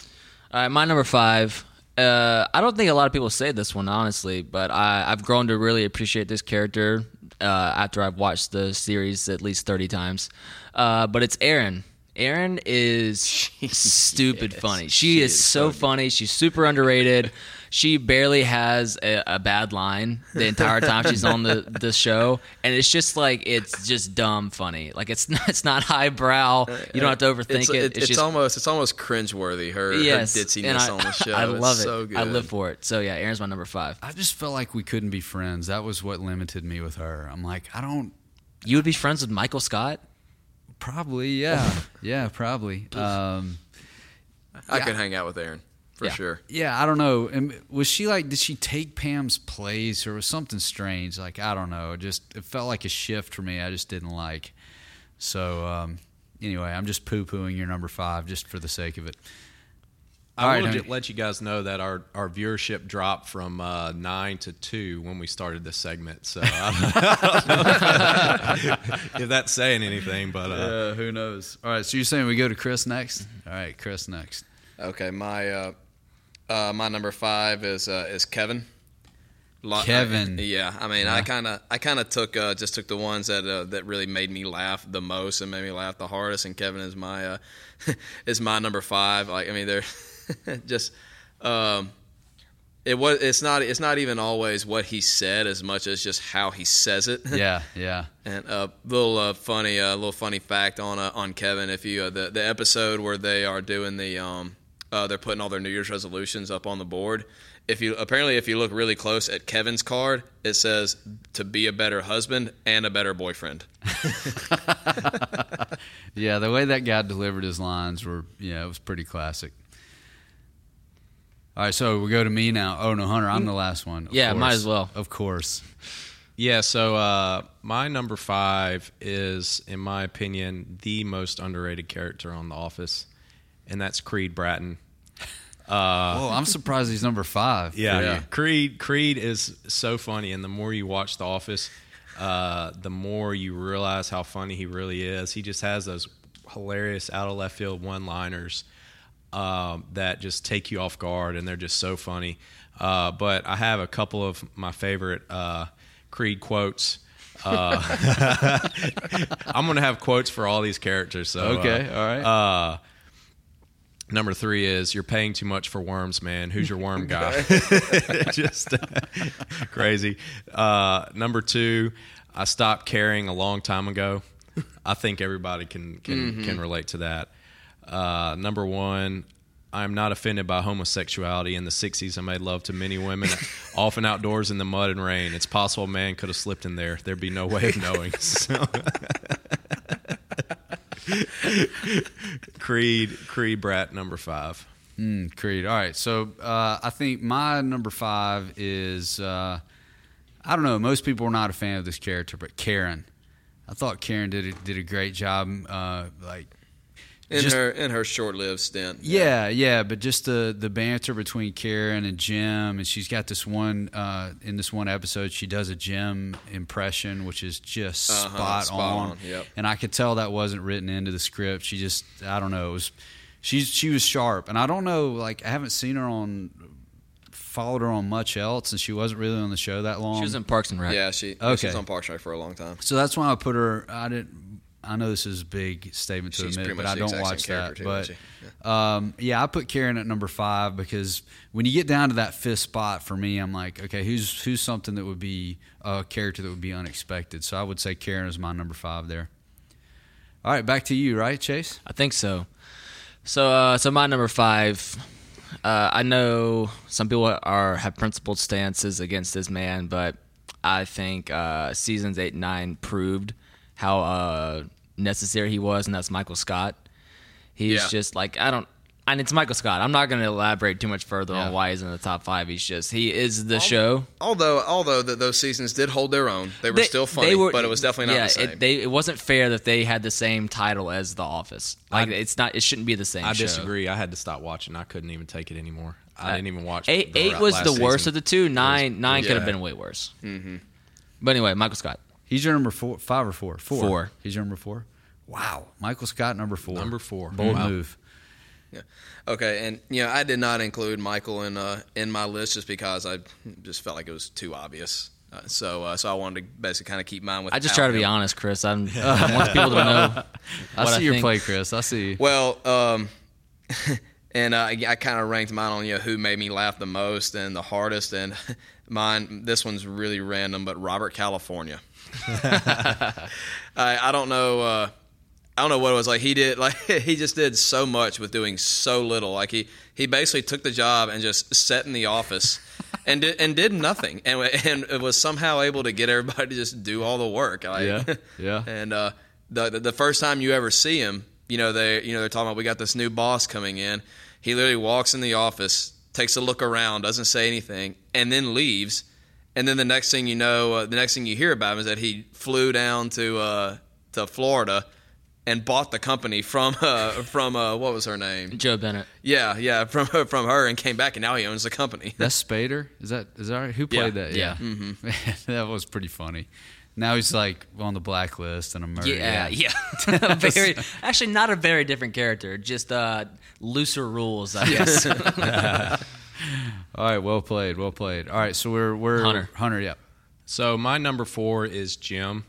All right, my number five. Uh, I don't think a lot of people say this one honestly, but I, I've grown to really appreciate this character uh, after I've watched the series at least thirty times. Uh, but it's Erin. Erin is stupid funny. She, is, so funny. She's super underrated. She barely has a, a bad line the entire time she's on the, the show, and it's just like it's just dumb funny. Like it's not, it's not highbrow. You don't have to overthink It's, it. it- it's just almost it's almost cringeworthy. Her, yes, her and ditziness I, on the show. I It's love it. So good. I live for it. So yeah, Erin's my number five. I just felt like we couldn't be friends. That was what limited me with her. I'm like, I don't. You would be friends with Michael Scott? Probably, yeah, yeah, probably. Um, I could hang out with Erin for Yeah. sure. yeah, I don't know. And was she like? Did she take Pam's place, or was something strange? Like I don't know. It just it felt like a shift for me. I just didn't like. So um, anyway, I'm just poo pooing your number five just for the sake of it. All I right, will honey. let you guys know that our, our viewership dropped from uh, nine to two when we started this segment. So I don't know if that's saying anything, but uh, Uh, who knows? All right, so you're saying we go to Chris next? All right, Chris next. Okay, my uh, uh, my number five is uh, is Kevin. Kevin. I- yeah, I mean, Yeah. I kind of I kind of took uh, just took the ones that uh, that really made me laugh the most and made me laugh the hardest. And Kevin is my uh, is my number five. Like, I mean, they're just. Um, it was. It's not. It's not even always what he said as much as just how he says it. Yeah, yeah. And a little uh, funny, uh, little funny fact on uh, on Kevin. If you uh, the the episode where they are doing the um, uh, they're putting all their New Year's resolutions up on the board. If you apparently if you look really close at Kevin's card, it says to be a better husband and a better boyfriend. Yeah, the way that guy delivered his lines were, yeah, it was pretty classic. All right, so we go to me now. Oh no, Hunter, I'm the last one. Of Yeah, might as well. Of course. yeah. So uh, my number five is, in my opinion, the most underrated character on The Office, and that's Creed Bratton. oh, I'm surprised he's number five. for Yeah. Creed. Creed is so funny, and the more you watch The Office, uh, the more you realize how funny he really is. He just has those hilarious out of left field one liners um, that just take you off guard, and they're just so funny. Uh, but I have a couple of my favorite uh, Creed quotes. Uh, I'm going to have quotes for all these characters. So Okay, uh, all right. Number three is you're paying too much for worms, man. Who's your worm guy? Just crazy. Uh, number two, I stopped caring a long time ago. I think everybody can can, can relate to that. Uh, number one, I'm not offended by homosexuality. In the '60s, I made love to many women, often outdoors in the mud and rain. It's possible a man could have slipped in there. There'd be no way of knowing. So- Creed, Creed, Brat, number five. Mm, Creed. All right. So uh, I think my number five is uh, I don't know. Most people are not a fan of this character, but Karen. I thought Karen did a, did a great job. Uh, like In Just- her in her short lived stint. Yeah, yeah, but just the the banter between Karen and Jim, and she's got this one uh, in this one episode. She does a Jim impression, which is just Uh-huh, spot, spot on. on, yep. And I could tell that wasn't written into the script. She just, I don't know, it was she's she was sharp, and I don't know, like I haven't seen her on followed her on much else, and she wasn't really on the show that long. She was in Parks and Rec. Yeah, she okay. she was on Parks and Rec for a long time. So that's why I put her. I didn't. I know this is a big statement to She's admit, but I don't watch that. too, but isn't um, yeah, I put Karen at number five because when you get down to that fifth spot for me, I'm like, okay, who's who's something that would be a character that would be unexpected? So I would say Karen is my number five there. All right, back to you, right, Chase? I think so. So, uh, so my number five. Uh, I know some people are have principled stances against this man, but I think uh, seasons eight and nine proved how uh, necessary he was, and that's Michael Scott. He's Yeah. just like I don't. and it's Michael Scott. I'm not going to elaborate too much further Yeah. on why he's in the top five. He's just he is the show. Although, although th those seasons did hold their own, they were They- still funny, they were- but it was definitely not yeah, the same. It, they, it wasn't fair that they had the same title as The Office. Like I- it's not. It shouldn't be the same. I show. disagree. I had to stop watching. I couldn't even take it anymore. I didn't even watch. Eight, the eight was last the worst season. of the two. Nine, nine could have been way worse. Mm-hmm. But anyway, Michael Scott. He's your number four, five or four? Four. Four. He's your number four. Wow, Michael Scott, number four. Number four. Bold Wow. move. Yeah. Okay, and you know, I did not include Michael in uh, in my list just because I just felt like it was too obvious. Uh, so, uh, so I wanted to basically kind of keep mine with. I just try to be honest, Chris. I'm, I want people to know. I what see I your think. play, Chris. I see. you. Well, um, and uh, I kind of ranked mine on you know who made me laugh the most and the hardest, and mine. This one's really random, but Robert California. I, I don't know. Uh, I don't know what it was like. He did like he just did so much with doing so little. Like he he basically took the job and just sat in the office and did and did nothing, and and was somehow able to get everybody to just do all the work. Like, Yeah, yeah. And uh, the, the the first time you ever see him, you know they you know they're talking about we got this new boss coming in. He literally walks in the office, takes a look around, doesn't say anything, and then leaves. And then the next thing you know, uh, the next thing you hear about him is that he flew down to uh, to Florida and bought the company from uh, from uh, what was her name? Jo Bennett. Yeah, yeah, from from her, and came back, and now he owns the company. That's Spader. Is that is that right? who played Yeah. that? Yeah. Mm-hmm. that was pretty funny. Now he's like on the blacklist and a murder. Yeah, yeah. very, actually, not a very different character. Just uh, looser rules, I guess. All right, well played, well played. All right, so we're we're Hunter. Hunter, yeah. So my number four is Jim.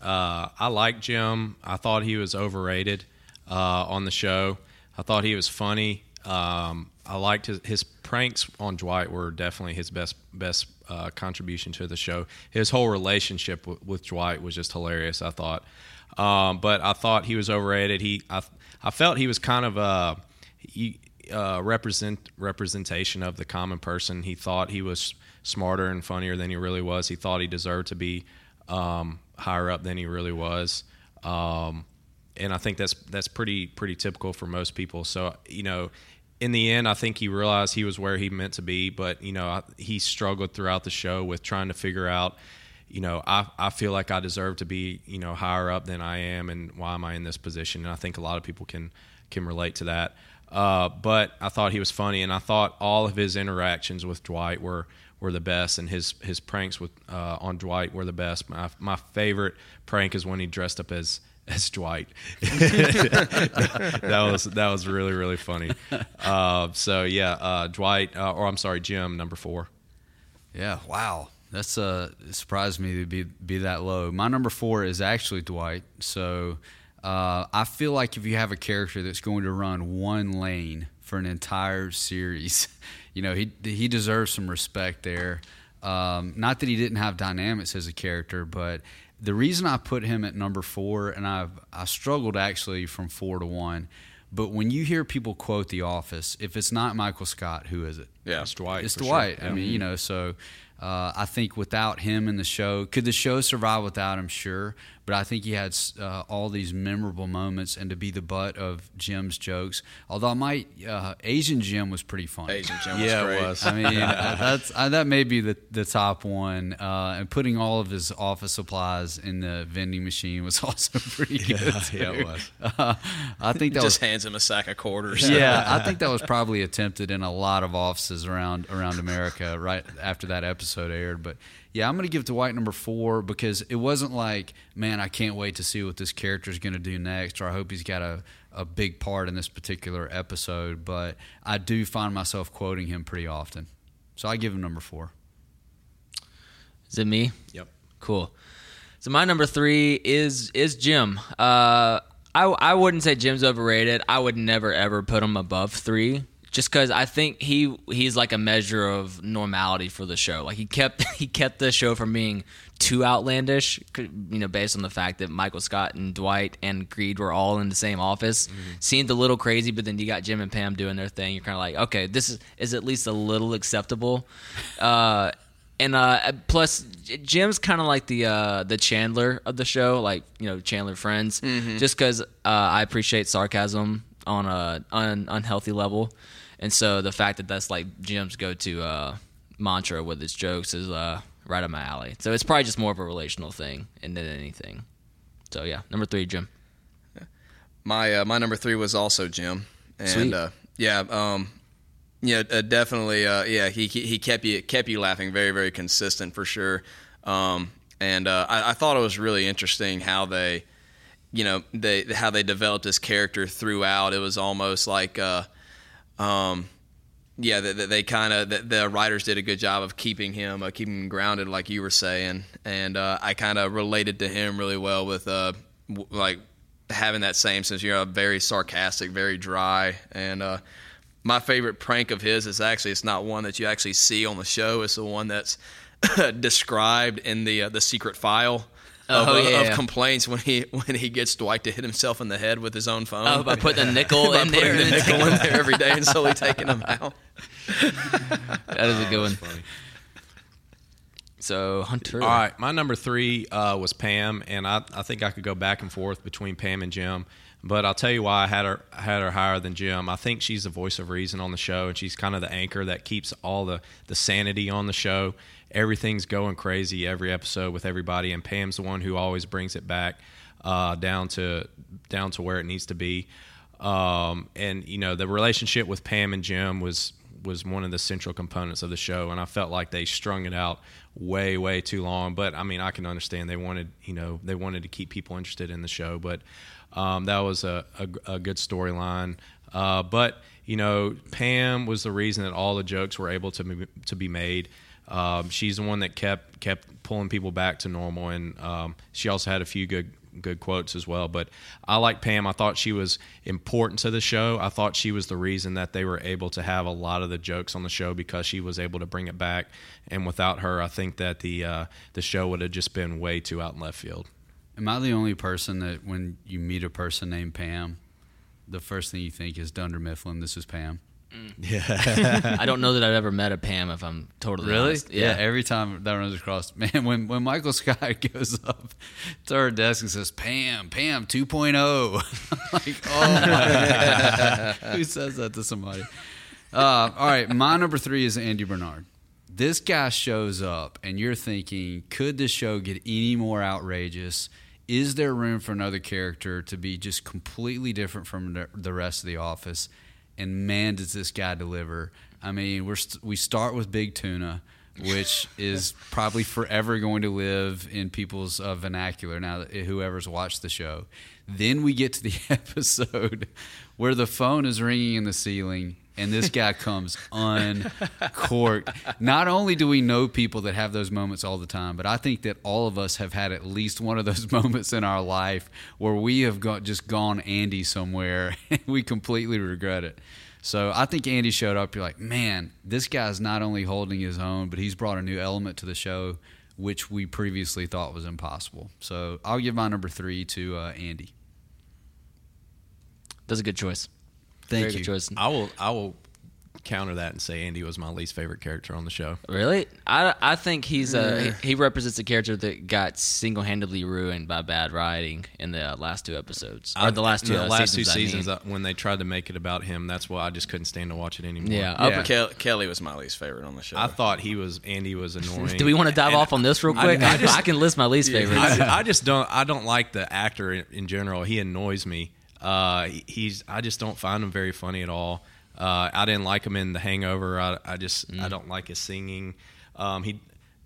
Uh, I like Jim. I thought he was overrated uh, on the show. I thought he was funny. Um, I liked his, his pranks on Dwight were definitely his best best uh, contribution to the show. His whole relationship with, with Dwight was just hilarious. I thought, um, but I thought he was overrated. He I, I felt he was kind of a he, uh, represent representation of the common person. He thought he was smarter and funnier than he really was. He thought he deserved to be um, higher up than he really was. Um, and I think that's that's pretty pretty typical for most people. So you know, in the end, I think he realized he was where he meant to be. But you know, I, he struggled throughout the show with trying to figure out. You know, I, I feel like I deserve to be you know higher up than I am, and why am I in this position? And I think a lot of people can can relate to that. Uh, but I thought he was funny, and I thought all of his interactions with Dwight were were the best, and his his pranks with uh, on Dwight were the best. My my favorite prank is when he dressed up as as Dwight. that was that was really really funny. Uh, so yeah, uh, Dwight, uh, or I'm sorry, Jim, number four. Yeah, wow. That's uh surprised me to be be that low. My number four is actually Dwight. So uh, I feel like if you have a character that's going to run one lane for an entire series, you know he he deserves some respect there. Um, not that he didn't have dynamics as a character, but the reason I put him at number four, and I've I struggled actually from four to one. But when you hear people quote The Office, if it's not Michael Scott, who is it? Yeah, It's Dwight. It's for sure. Dwight. I Yeah. mean, you mm-hmm. know, so uh, I think without him in the show, could the show survive without him? Sure, but I think he had uh, all these memorable moments, and to be the butt of Jim's jokes. Although I might, uh, Asian Jim was pretty funny. Asian Jim was Yeah, it was. I mean, uh, that's uh, that may be the the top one. Uh, and putting all of his office supplies in the vending machine was also pretty good. yeah, it was. Uh, I think that was Just hands him a sack of quarters. yeah, I think that was probably attempted in a lot of offices around around America right after that episode aired. But yeah, I'm going to give Dwight number four because it wasn't like, man, I can't wait to see what this character is going to do next, or I hope he's got a, a big part in this particular episode. But I do find myself quoting him pretty often, so I give him number four. Is it me? Yep. Cool. So my number three is is Jim. Uh, I I wouldn't say Jim's overrated. I would never ever put him above three, just because I think he he's like a measure of normality for the show. Like he kept he kept the show from being too outlandish. You know, based on the fact that Michael Scott and Dwight and Creed were all in the same office, seemed a little crazy. But then you got Jim and Pam doing their thing. You're kind of like, okay, this is is at least a little acceptable. Uh, and uh, plus, Jim's kind of like the uh, the Chandler of the show, like you know Chandler Friends, just because uh, I appreciate sarcasm on a un, unhealthy level, and so the fact that that's like Jim's go-to uh, mantra with his jokes is uh, right up my alley. So it's probably just more of a relational thing than anything. So yeah, number three, Jim. My uh, my number three was also Jim, and Sweet. uh, yeah, um, yeah, uh, definitely, uh, yeah, he he he kept you kept you laughing, very very consistent for sure. Um, and uh, I, I thought it was really interesting how they, you know, they how they developed his character throughout. It was almost like, uh, um, yeah, they, they kind of the, the writers did a good job of keeping him uh, keeping him grounded, like you were saying, and uh, I kind of related to him really well with uh, w- like having that same sense. You're very sarcastic, very dry, and uh, my favorite prank of his is actually it's not one that you actually see on the show. It's the one that's described in the uh, the secret file. Oh, of, Oh, yeah, of yeah. complaints when he when he gets Dwight to hit himself in the head with his own phone. Oh, by putting a nickel By in putting there. the and nickel taking- in there every day and slowly taking him out. That is a good one. So Hunter. All right, my number three uh, was Pam, and I, I think I could go back and forth between Pam and Jim. But I'll tell you why I had her had her higher than Jim. I think she's the voice of reason on the show, and she's kind of the anchor that keeps all the the sanity on the show. Everything's going crazy every episode with everybody, and Pam's the one who always brings it back uh, down to down to where it needs to be. Um, and you know the relationship with Pam and Jim was was one of the central components of the show, and I felt like they strung it out way way too long. But I mean, I can understand they wanted you know they wanted to keep people interested in the show, but um, that was a, a, a good storyline. Uh, but you know, Pam was the reason that all the jokes were able to be, to be made. Um, she's the one that kept kept pulling people back to normal, and um, she also had a few good good quotes as well. But I like Pam. I thought she was important to the show. I thought she was the reason that they were able to have a lot of the jokes on the show because she was able to bring it back. And without her, I think that the uh, the show would have just been way too out in left field. Am I the only person that when you meet a person named Pam, the first thing you think is Dunder Mifflin? This is Pam. I don't know that I've ever met a Pam. If I'm totally honest. Yeah. Every time that runs across, man, when when Michael Scott goes up to her desk and says, "Pam, Pam 2.0," like, oh my god, who says that to somebody? Uh, all right, my number three is Andy Bernard. This guy shows up, and you're thinking, could this show get any more outrageous? Is there room for another character to be just completely different from the rest of the office? And man, does this guy deliver! I mean, we're st- we start with Big Tuna, which is probably forever going to live in people's uh, vernacular now. Whoever's watched the show, then we get to the episode where the phone is ringing in the ceiling and this guy comes uncorked. Not only do we know people that have those moments all the time, but I think that all of us have had at least one of those moments in our life where we have got just gone Andy somewhere and we completely regret it. So I think Andy showed up. You're like, man, this guy's not only holding his own, but he's brought a new element to the show, which we previously thought was impossible. So I'll give my number three to uh, Andy. That's a good choice. Thank Very you. good choice. I will I will counter that and say Andy was my least favorite character on the show. Really? I, I think he's a he, he represents a character that got single handedly ruined by bad writing in the last two episodes or the last two the uh, last seasons, two I mean. seasons uh, when they tried to make it about him. That's why I just couldn't stand to watch it anymore. Yeah. Up- Yeah. Kel- Kelly was my least favorite on the show. I thought he was Andy was annoying. Do we want to dive And off on this real quick? I I, just- can list my least favorites. I, I just don't. I don't like the actor in, in general. He annoys me. Uh, he's. I just don't find him very funny at all. Uh, I didn't like him in The Hangover. I, I just. Mm. I don't like his singing. Um, he.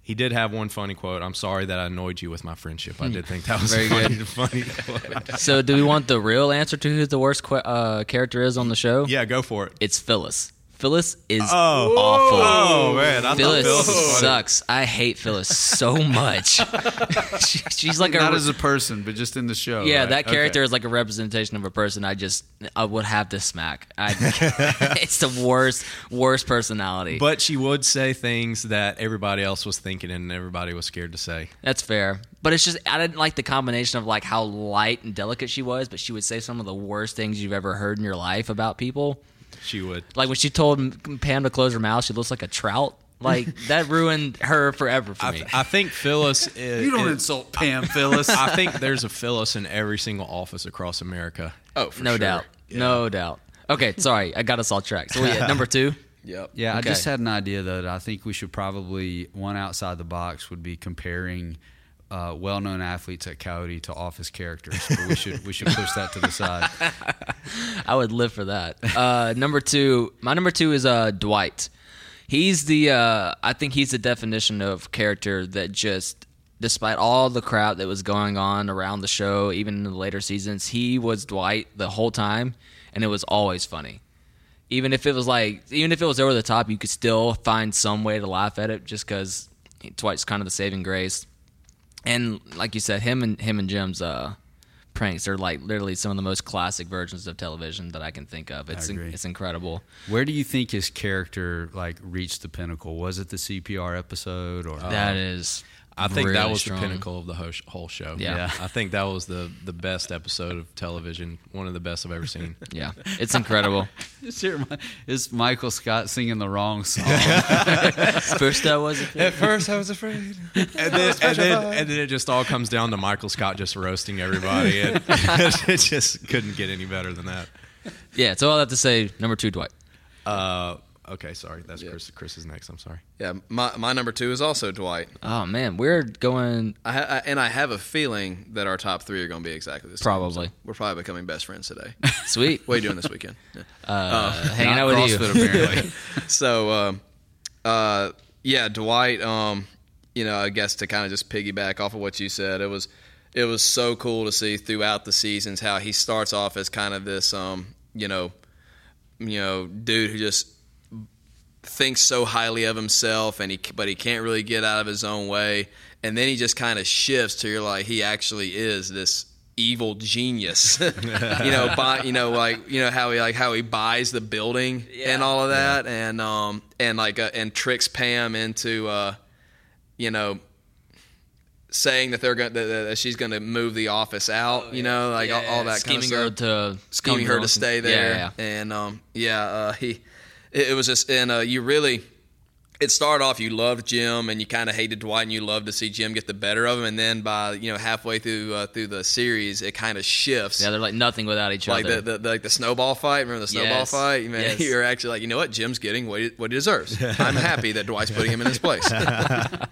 He did have one funny quote. I'm sorry that I annoyed you with my friendship. I did think that was Very funny, good. funny quote. so, do we want the real answer to who the worst que- uh, character is on the show? Yeah, go for it. It's Phyllis. Phyllis is Oh. awful. Oh man, I Phyllis, Phyllis sucks. I hate Phyllis so much. she, she's like a Not as a person, but just in the show. yeah. right? That character Okay. is like a representation of a person. I just I would have to smack. I, it's the worst worst personality. But she would say things that everybody else was thinking and everybody was scared to say. That's fair. But it's just I didn't like the combination of like how light and delicate she was, but she would say some of the worst things you've ever heard in your life about people. She would. Like when she told Pam to close her mouth, she looks like a trout. Like that ruined her forever for I, me. I think Phyllis. Is, You don't is- insult Pam Phyllis. I think there's a Phyllis in every single office across America. oh, for no sure. doubt. No doubt. Okay, sorry, I got us all tracked. So we at number two. Yep. Yeah, I just had an idea though that I think we should probably one outside the box would be comparing uh, well-known athletes at Coyote to office characters. But we should we should push that to the side. I would live for that. Uh, number two, my number two is uh, Dwight. He's the, uh, I think he's the definition of character that just, despite all the crap that was going on around the show, even in the later seasons, he was Dwight the whole time, and it was always funny. Even if it was like, even if it was over the top, you could still find some way to laugh at it, just because Dwight's kind of the saving grace. And like you said, him and him and Jim's uh, pranks are like literally some of the most classic versions of television that I can think of. It's agree. it's incredible. Where do you think his character like reached the pinnacle? Was it the CPR episode or that is, I think that was strong. the pinnacle of the whole, whole show. Yeah. Yeah. I think that was the the best episode of television, one of the best I've ever seen. Yeah, it's incredible. Just hear my- Is Michael Scott singing the wrong song? First, I was afraid. At first, I was afraid. and then, and then and then it just all comes down to Michael Scott just roasting everybody. and it just couldn't get any better than that. yeah. So all that to say, number two, Dwight. Uh, okay, sorry, that's Chris. Chris is next. I'm sorry. Yeah, my my number two is also Dwight. Oh man, we're going. I, I and I have a feeling that our top three are going to be exactly the same. Probably. So we're probably becoming best friends today. Sweet, what are you doing this weekend? Yeah. uh, hanging Not out with you. Apparently. so um, uh, yeah, Dwight. Um, you know, I guess to kind of just piggyback off of what you said, it was it was so cool to see throughout the seasons how he starts off as kind of this, um, you know, you know, dude who just thinks so highly of himself, and he but he can't really get out of his own way, and then he just kind of shifts to you're like he actually is this evil genius. You know buy you know like you know how he like how he buys the building and all of that. And um and like uh, and tricks pam into uh you know saying that they're going that, that she's going to move the office out you know like all, all that scheming kind of her to scheming her to stay there. Yeah, yeah. And um, yeah, uh, he it, it was just and uh, you really it started off you loved Jim and you kind of hated Dwight and you loved to see Jim get the better of him and then by you know halfway through uh, through the series it kind of shifts. Yeah, they're like nothing without each like other. the, the, the like the snowball fight. Remember the snowball Yes. fight? Man, Yes. you're actually like, you know what? Jim's getting what he, what he deserves. I'm happy that Dwight's putting him in his place. I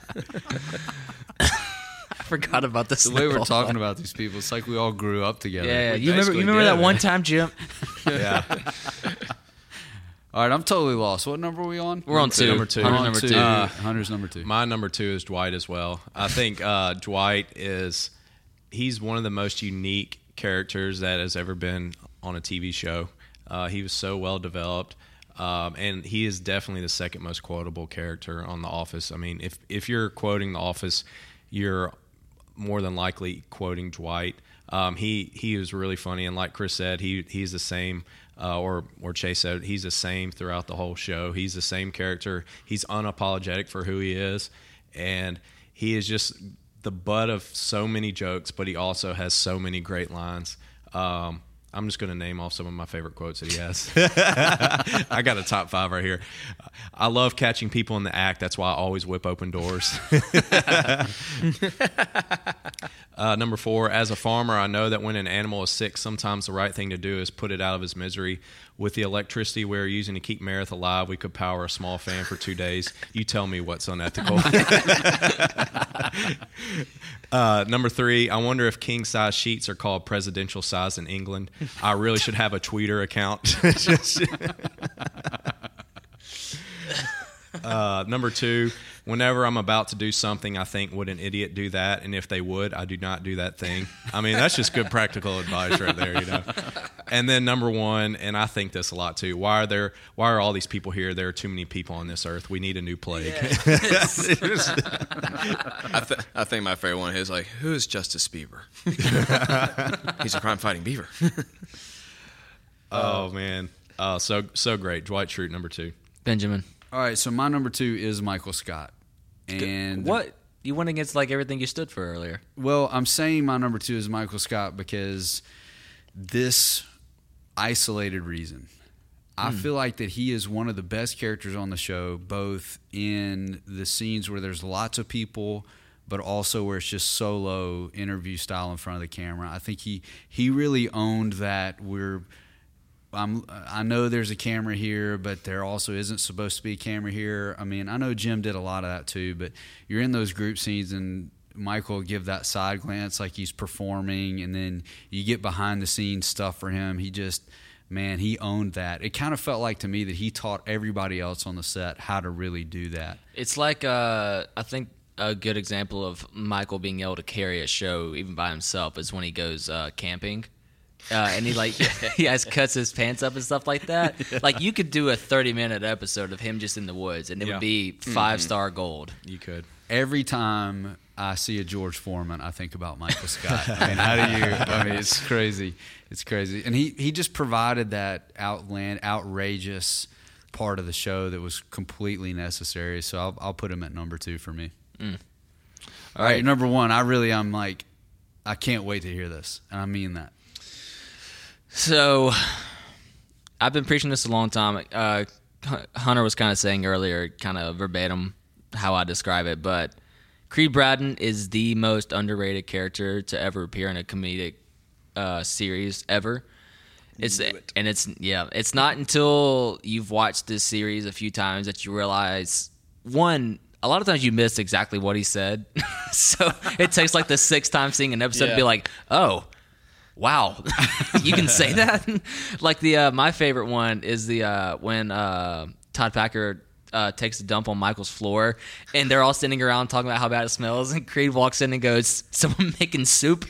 forgot about this. the way we're talking about these people, it's like we all grew up together. Yeah, yeah. You remember? You remember that one time, Jim? Yeah, All right, I'm totally lost. What number are we on? We're on two. Number two. Hunter's number two. two. Uh, Hunter's number two. my number two is Dwight as well. I think uh, Dwight is he's one of the most unique characters that has ever been on a TV show. Uh, he was so well developed. Um, and he is definitely the second most quotable character on The Office. I mean, if if you're quoting The Office, you're more than likely quoting Dwight. Um, he he was really funny, and like Chris said, he he's the same, uh, or or Chase said, he's the same throughout the whole show. He's the same character. He's unapologetic for who he is, and he is just the butt of so many jokes. But he also has so many great lines. Um, I'm just going to name off some of my favorite quotes that he has. I got a top five right here. I love catching people in the act. That's why I always whip open doors. Uh, number four, as a farmer, I know that when an animal is sick, sometimes the right thing to do is put it out of his misery. With the electricity we're using to keep Meredith alive, we could power a small fan for two days. You tell me what's unethical. uh, number three, I wonder if king size sheets are called presidential size in England. I really should have a Twitter account. Just- Uh, number two, whenever I'm about to do something, I think, would an idiot do that? And if they would, I do not do that thing. I mean, that's just good practical advice right there, you know. And then number one, and I think this a lot too. Why are there? Why are all these people here? There are too many people on this earth. We need a new plague. I, th- I think my favorite one is like, who is Justice Beaver? He's a crime fighting beaver. oh man, oh so so great. Dwight Schrute, number two. Benjamin. All right, so my number two is Michael Scott. And What you went against? Like everything you stood for earlier. Well, I'm saying my number two is Michael Scott because this isolated reason. I hmm. feel like that he is one of the best characters on the show, both in the scenes where there's lots of people, but also where it's just solo interview style in front of the camera. I think he he really owned that we're I'm I know there's a camera here, but there also isn't supposed to be a camera here. I mean, I know Jim did a lot of that too, but you're in those group scenes and Michael give that side glance like he's performing, and then you get behind the scenes stuff for him. He just man, he owned that. It kind of felt like to me that he taught everybody else on the set how to really do that. It's like uh, I think a good example of Michael being able to carry a show even by himself is when he goes uh, camping. Uh, and he like he has cuts his pants up and stuff like that. Like you could do a thirty minute episode of him just in the woods, and it Yeah. would be 5 star gold. You could. Every time I see a George Foreman, I think about Michael Scott. I mean, how do you? I mean, it's crazy. It's crazy, and he he just provided that outland, outrageous part of the show that was completely necessary. So I'll, I'll put him at number two for me. All right, number one. I really, I'm like, I can't wait to hear this, and I mean that. So, I've been preaching this a long time. Uh, Hunter was kind of saying earlier, kind of verbatim, how I describe it, but Creed Bratton is the most underrated character to ever appear in a comedic uh, series ever. It's and it's yeah, it's not until you've watched this series a few times that you realize one. A lot of times you miss exactly what he said, so it takes like the sixth time seeing an episode to be like, oh, wow. You can say that? Like the uh, my favorite one is the uh, when uh, todd packer uh, takes a dump on michael's floor and they're all sitting around talking about how bad it smells and creed walks in and goes someone making soup?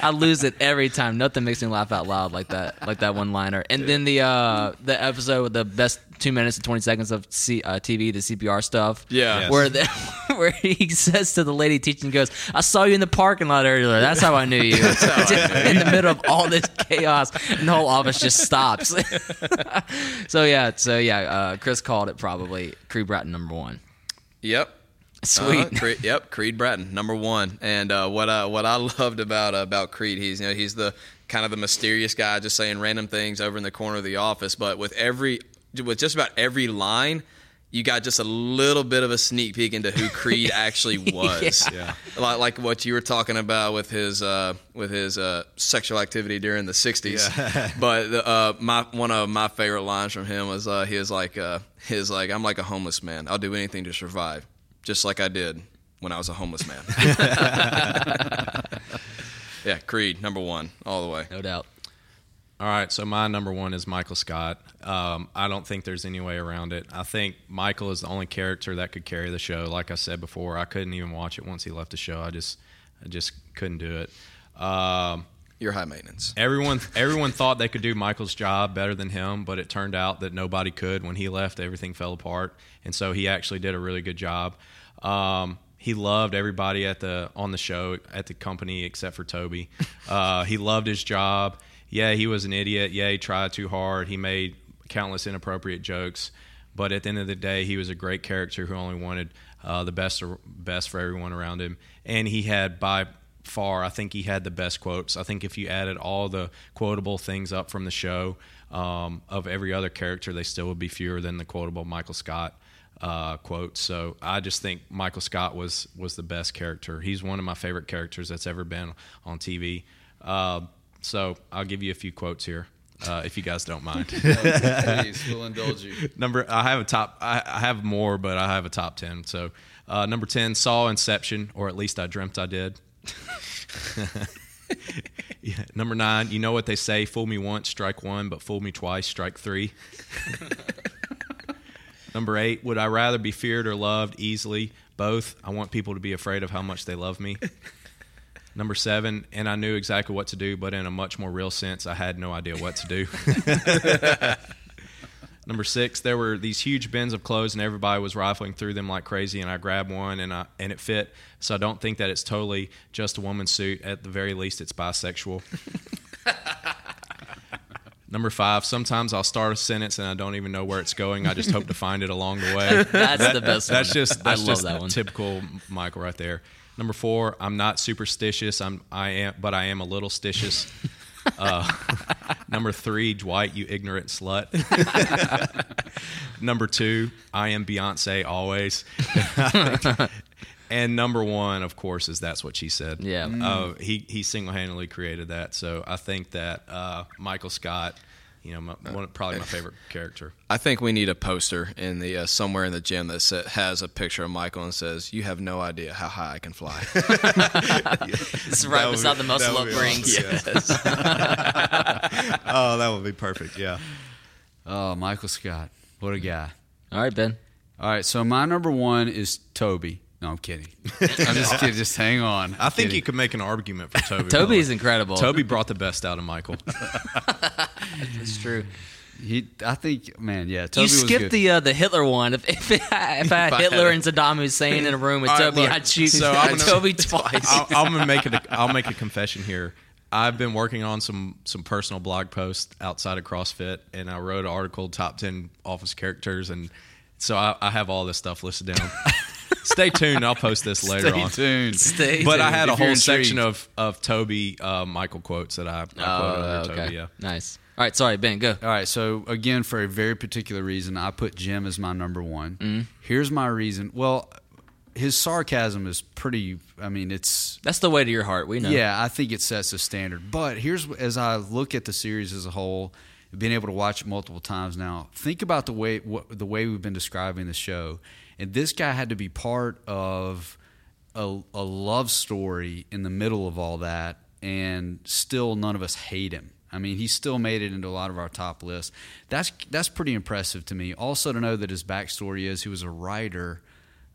I lose it every time. Nothing makes me laugh out loud like that like that one liner. And then the uh, the episode with the best two minutes and 20 seconds of C- uh, tv the cpr stuff Yeah. Yes. where the, where he says to the lady teaching, goes, "I saw you in the parking lot earlier. That's how I knew you." in the middle of all this chaos, and the whole office just stops. so yeah, so yeah, uh, Chris called it probably Creed Bratton number one. Yep. Sweet. Uh-huh. Creed, yep, Creed Bratton, number one. And uh, what I what I loved about uh, about Creed, he's you know he's the kind of the mysterious guy, just saying random things over in the corner of the office. But with every with just about every line, you got just a little bit of a sneak peek into who Creed actually was. Yeah. Like, like what you were talking about with his uh, with his uh, sexual activity during the '60s. but the, uh, my one of my favorite lines from him was uh, he was like uh, his like I'm like a homeless man. I'll do anything to survive, just like I did when I was a homeless man. yeah, Creed number one all the way. No doubt. All right, so my number one is Michael Scott. Um, I don't think there's any way around it. I think Michael is the only character that could carry the show. Like I said before, I couldn't even watch it once he left the show. I just, I just couldn't do it. Um, You're high maintenance. everyone, everyone thought they could do Michael's job better than him, but it turned out that nobody could. When he left, everything fell apart, and so he actually did a really good job. Um, he loved everybody at the on the show at the company except for Toby. Uh, he loved his job. Yeah, he was an idiot. Yeah, he tried too hard. He made countless inappropriate jokes, but at the end of the day, he was a great character who only wanted uh, the best best for everyone around him, and he had by far, I think he had the best quotes. I think if you added all the quotable things up from the show um, of every other character, they still would be fewer than the quotable Michael Scott uh, quotes. So I just think Michael Scott was was the best character. He's one of my favorite characters that's ever been on TV. Uh, so I'll give you a few quotes here. Uh, if you guys don't mind. Please, we'll indulge you. number I have a top I, I have more, but I have a top ten. So uh, number ten saw Inception, or at least I dreamt I did. yeah. Number nine, you know what they say: fool me once, strike one, but fool me twice, strike three. number eight, would I rather be feared or loved? Easily, both. I want people to be afraid of how much they love me. Number seven, and I knew exactly what to do, but in a much more real sense, I had no idea what to do. Number six, there were these huge bins of clothes, and everybody was rifling through them like crazy. And I grabbed one, and I and it fit. So I don't think that it's totally just a woman's suit. At the very least, it's bisexual. Number five, sometimes I'll start a sentence and I don't even know where it's going. I just hope to find it along the way. That's the best That's one. just that's I love just that one. typical Michael right there. Number four, I'm not superstitious. I'm I am, but I am a little stitious. Uh, number three, Dwight, you ignorant slut. number two, I am Beyonce always. And number one, of course, is that's what she said. Yeah. Uh, he he single handedly created that. So I think that uh, Michael Scott, you know, my, one, probably my favorite character. I think we need a poster in the uh, somewhere in the gym that sa- has a picture of Michael and says, "You have no idea how high I can fly." This is right would beside be- the muscle up would be rings. Oh, that would be perfect. Yeah. Oh, Michael Scott. What a guy. All right, Ben. All right, so my number one is Toby. No, I'm kidding. I'm just kidding. Just hang on. I think Kidding. you could make an argument for Toby. Toby Miller. is incredible. Toby brought the best out of Michael. It's true. He, I think, man, yeah. Toby you was skipped good. the uh, the Hitler one. If if, if I had I Hitler had and Saddam Hussein in a room with All right, Toby, look, I'd shoot so I'm gonna- Toby twice. I'll, I'm gonna make it. A, I'll make a confession here. I've been working on some some personal blog posts outside of CrossFit, and I wrote an article top ten office characters, and so I, I have all this stuff listed down. Stay tuned. I'll post this later Stay on. tuned. Stay But I had a If you're whole section of of Toby uh, Michael quotes that I, I quoted Oh, under okay. Toby. Yeah. Nice. All right, sorry, Ben. Go. All right, so again, for a very particular reason, I put Jim as my number one. Mm-hmm. Here's my reason. Well, his sarcasm is pretty. I mean, it's That's the way to your heart. We know. Yeah, I think it sets a standard. But here's as I look at the series as a whole, being able to watch it multiple times now. Think about the way what, the way we've been describing the show, and this guy had to be part of a, a love story in the middle of all that, and still none of us hate him. I mean, he still made it into a lot of our top lists. That's that's pretty impressive to me. Also, to know that his backstory is he was a writer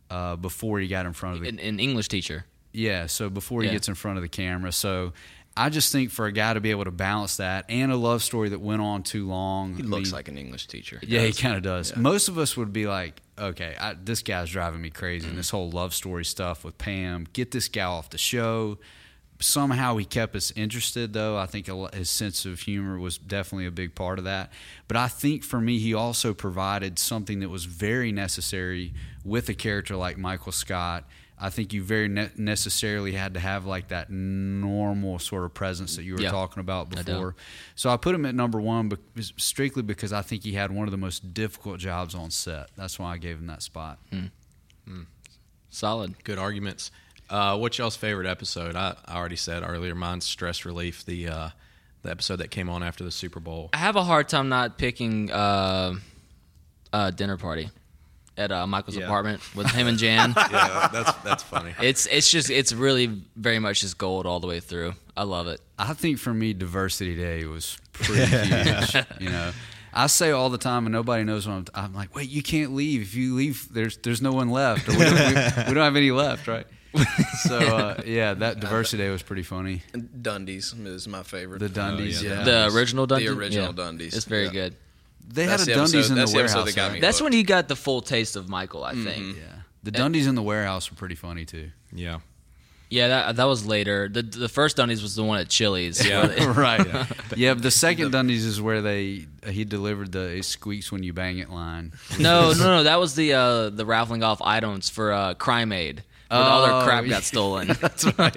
uh, before he got in front of the An, an English teacher. yeah, so before he Yeah. gets in front of the camera. So I just think for a guy to be able to balance that and a love story that went on too long. he I looks mean, like an English teacher. Yeah, he kind of does. Most of us would be like, okay, I, this guy's driving me crazy. And mm-hmm. this whole love story stuff with Pam, get this guy off the show. Somehow he kept us interested, though. I think his sense of humor was definitely a big part of that. But I think for me, he also provided something that was very necessary with a character like Michael Scott. I think you very ne- necessarily had to have like that normal sort of presence that you were Yeah. talking about I before. So I put him at number one, but strictly because I think he had one of the most difficult jobs on set. That's why I gave him that spot. Solid. Good arguments. Uh, what's y'all's favorite episode? I, I already said earlier. Mine's stress relief. The uh, the episode that came on after the Super Bowl. I have a hard time not picking uh, uh, dinner party at uh, Michael's Yeah. apartment with him and Jan. Yeah, that's that's funny. It's it's just it's really very much just gold all the way through. I love it. I think for me, Diversity Day was pretty huge. You know, I say all the time, and nobody knows what I'm. I'm like, wait, you can't leave. If you leave, there's there's no one left. Or we, don't, we, we don't have any left, right? so uh, yeah, that Diversity Day was pretty funny. Dundies is my favorite. The Dundies, yeah. yeah. The original Dundies, The Dundies. original Dundies. It's very Yeah. good. They That's had a the Dundies episode- in that's the the warehouse. that got right? me. That's hooked. when he got the full taste of Michael. I think. Yeah, the Dundies in the warehouse were pretty funny too. Yeah. Yeah, that that was later. The the first Dundies was the one at Chili's. Yeah. right. Yeah, but the second Dundies is where they he delivered the "it squeaks when you bang it" line. no, no, no. That was the uh, the raffling off items for uh, Crime Aid. Where all Oh, their crap got stolen. That's right.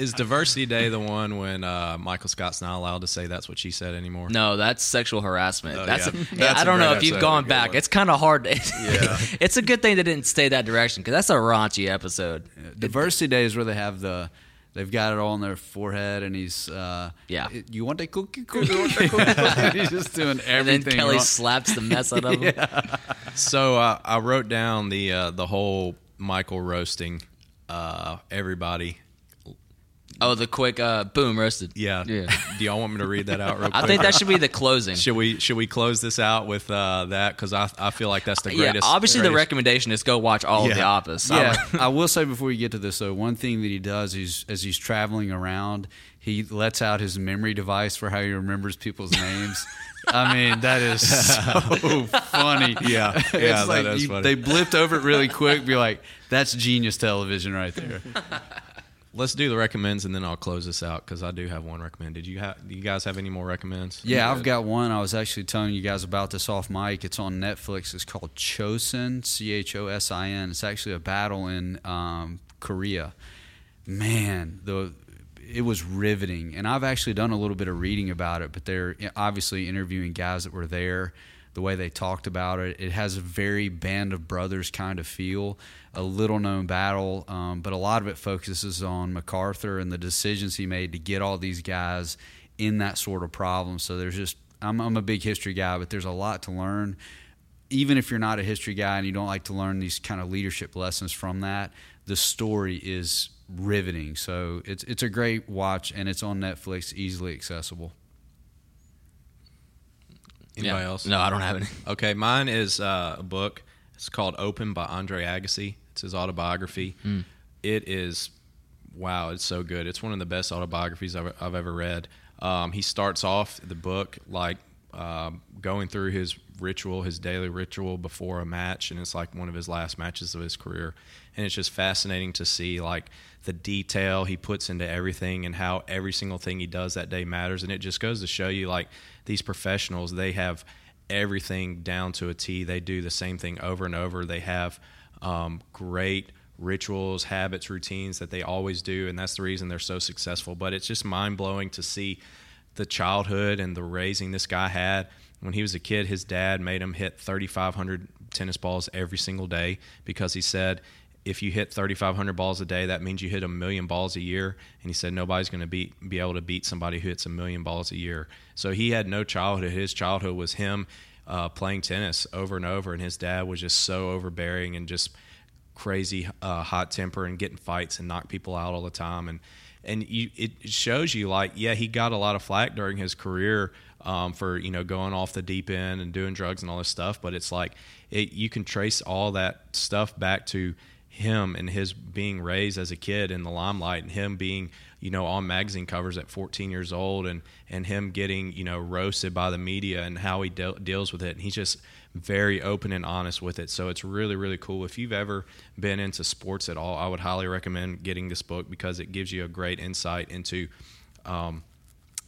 Is Diversity Day the one when uh, Michael Scott's not allowed to say that's what she said anymore? No, that's sexual harassment. Oh, that's, yeah. a- That's I a don't know if you've gone back. one. It's kind of hard. To, Yeah. it's a good thing they didn't stay that direction because that's a raunchy episode. Diversity Day is where they have the they've got it all on their forehead, and he's uh, Yeah. You want a cookie? Cookie? And he's just doing And then everything. Kelly wrong. slaps the mess out of him. So uh, I wrote down the uh, the whole Michael roasting uh, everybody. Oh, the quick uh, boom roasted. Yeah. Yeah. Do y'all want me to read that out real quick? I think that should be the closing. Should we should we close this out with uh, that? Because I I feel like that's the yeah, greatest. obviously the recommendation is go watch all of The Office. Yeah, I will say before we get to this though, one thing that he does is as he's traveling around, he lets out his memory device for how he remembers people's names. I mean, that is so funny. Yeah, It's yeah, like that is you- funny. They blipped over it really quick. Be like, that's genius television right there. Let's do the recommends and then I'll close this out because I do have one recommend. Did you have? Do you guys have any more recommends? Yeah, I've got one. I was actually telling you guys about this off mic. It's on Netflix. It's called Chosin, C H O S I N. It's actually a battle in um, Korea. Man, the it was riveting, and I've actually done a little bit of reading about it. But they're obviously interviewing guys that were there. the way they talked about it. It has a very band of brothers kind of feel, a little known battle, um, but a lot of it focuses on MacArthur and the decisions he made to get all these guys in that sort of problem. So there's just, I'm, I'm a big history guy, but there's a lot to learn. Even if you're not a history guy and you don't like to learn these kind of leadership lessons from that, the story is riveting. So it's it's a great watch and it's on Netflix, easily accessible. Anybody Yeah. else? No, I don't have any. Okay, mine is uh, a book. It's called Open by Andre Agassi. It's his autobiography. It is, wow, it's so good. It's one of the best autobiographies I've, I've ever read. Um, he starts off the book like um, going through his ritual, his daily ritual before a match, and it's like one of his last matches of his career. And it's just fascinating to see like the detail he puts into everything and how every single thing he does that day matters. And it just goes to show you like these professionals, they have everything down to a T. They do the same thing over and over. They have um, great rituals, habits, routines that they always do, and that's the reason they're so successful. But it's just mind blowing to see the childhood and the raising this guy had. When he was a kid, his dad made him hit 3,500 tennis balls every single day because he said, if you hit 3,500 balls a day, that means you hit a million balls a year. And he said nobody's going to beat be able to beat somebody who hits a million balls a year. So he had no childhood. His childhood was him uh, playing tennis over and over, and his dad was just so overbearing and just crazy uh, hot temper and getting fights and knock people out all the time and and you, it shows you like yeah he got a lot of flack during his career um, for you know going off the deep end and doing drugs and all this stuff but it's like it, you can trace all that stuff back to him and his being raised as a kid in the limelight and him being you know on magazine covers at 14 years old and and him getting you know roasted by the media and how he de- deals with it. And he's just very open and honest with it. So it's really really cool. If you've ever been into sports at all i would highly recommend getting this book because it gives you a great insight into um,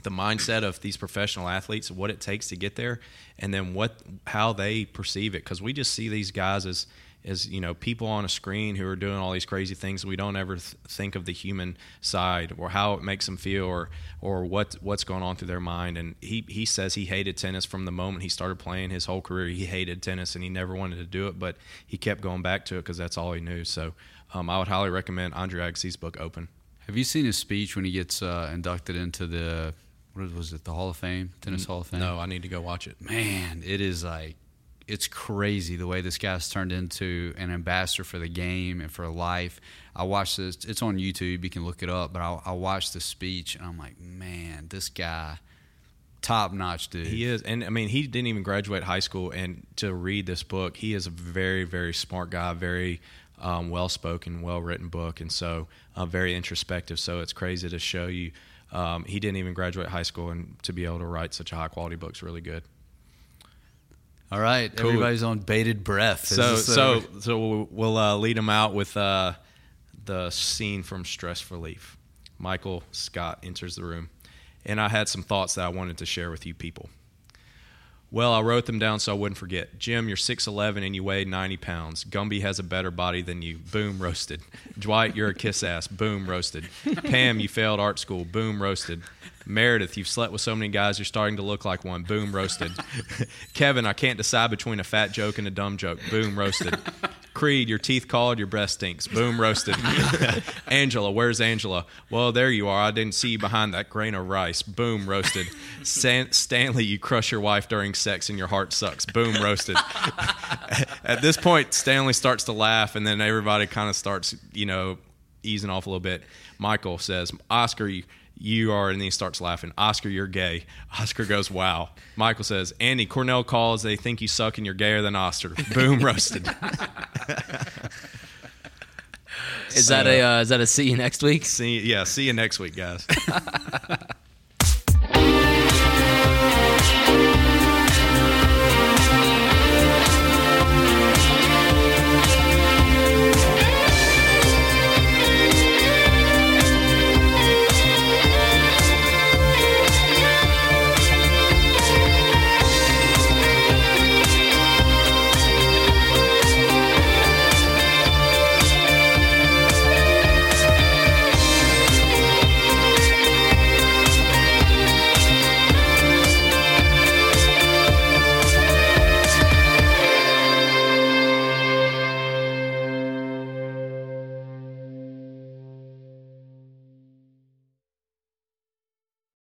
the mindset of these professional athletes, what it takes to get there, and then what how they perceive it. Because we just see these guys as as you know people on a screen who are doing all these crazy things. We don't ever th- think of the human side or how it makes them feel or or what what's going on through their mind. And he he says he hated tennis from the moment he started playing. His whole career he hated tennis and he never wanted to do it, but he kept going back to it because that's all he knew. So um, I would highly recommend Andre Agassi's book Open. Have you seen his speech when he gets uh, inducted into the what was it, the Hall of Fame, Tennis Hall of Fame? No, I need to go watch it. man, it is like it's crazy the way this guy's turned into an ambassador for the game and for life. I watched this; it's on YouTube. You can look it up. But I, I watched the speech, and I'm like, man, this guy, top notch dude. He is, and I mean, he didn't even graduate high school, and to read this book, he is a very, very smart guy, very um, well spoken, well written book, and so uh, very introspective. So it's crazy to show you. Um, he didn't even graduate high school, and to be able to write such a high quality book is really good. All right, Cool. everybody's on bated breath. Is So, this, uh, so, so we'll- we'll uh, lead him out with uh, the scene from Stress Relief. Michael Scott enters the room, and I had some thoughts that I wanted to share with you people. Well, I wrote them down so I wouldn't forget. Jim, you're 6'11 and you weigh 90 pounds. Gumby has a better body than you. Boom, roasted. Dwight, you're a kiss ass. Boom, roasted. Pam, you failed art school. Boom, roasted. Meredith, you've slept with so many guys you're starting to look like one. Boom, roasted. Kevin, I can't decide between a fat joke and a dumb joke. Boom, roasted. Creed, your teeth called, your breath stinks. Boom, roasted. Angela, where's Angela? Well, there you are. I didn't see you behind that grain of rice. Boom, roasted. Stan- Stanley, you crush your wife during sex and your heart sucks. Boom, roasted. At this point, Stanley starts to laugh, and then everybody kind of starts, you know, easing off a little bit. Michael says, Oscar, you, you are, and then he starts laughing. Oscar, you're gay. Oscar goes, wow. Michael says, Andy, Cornell calls. They think you suck and you're gayer than Oscar. Boom, roasted. Is that a uh, is that a see you next week? See, yeah, see you next week, guys.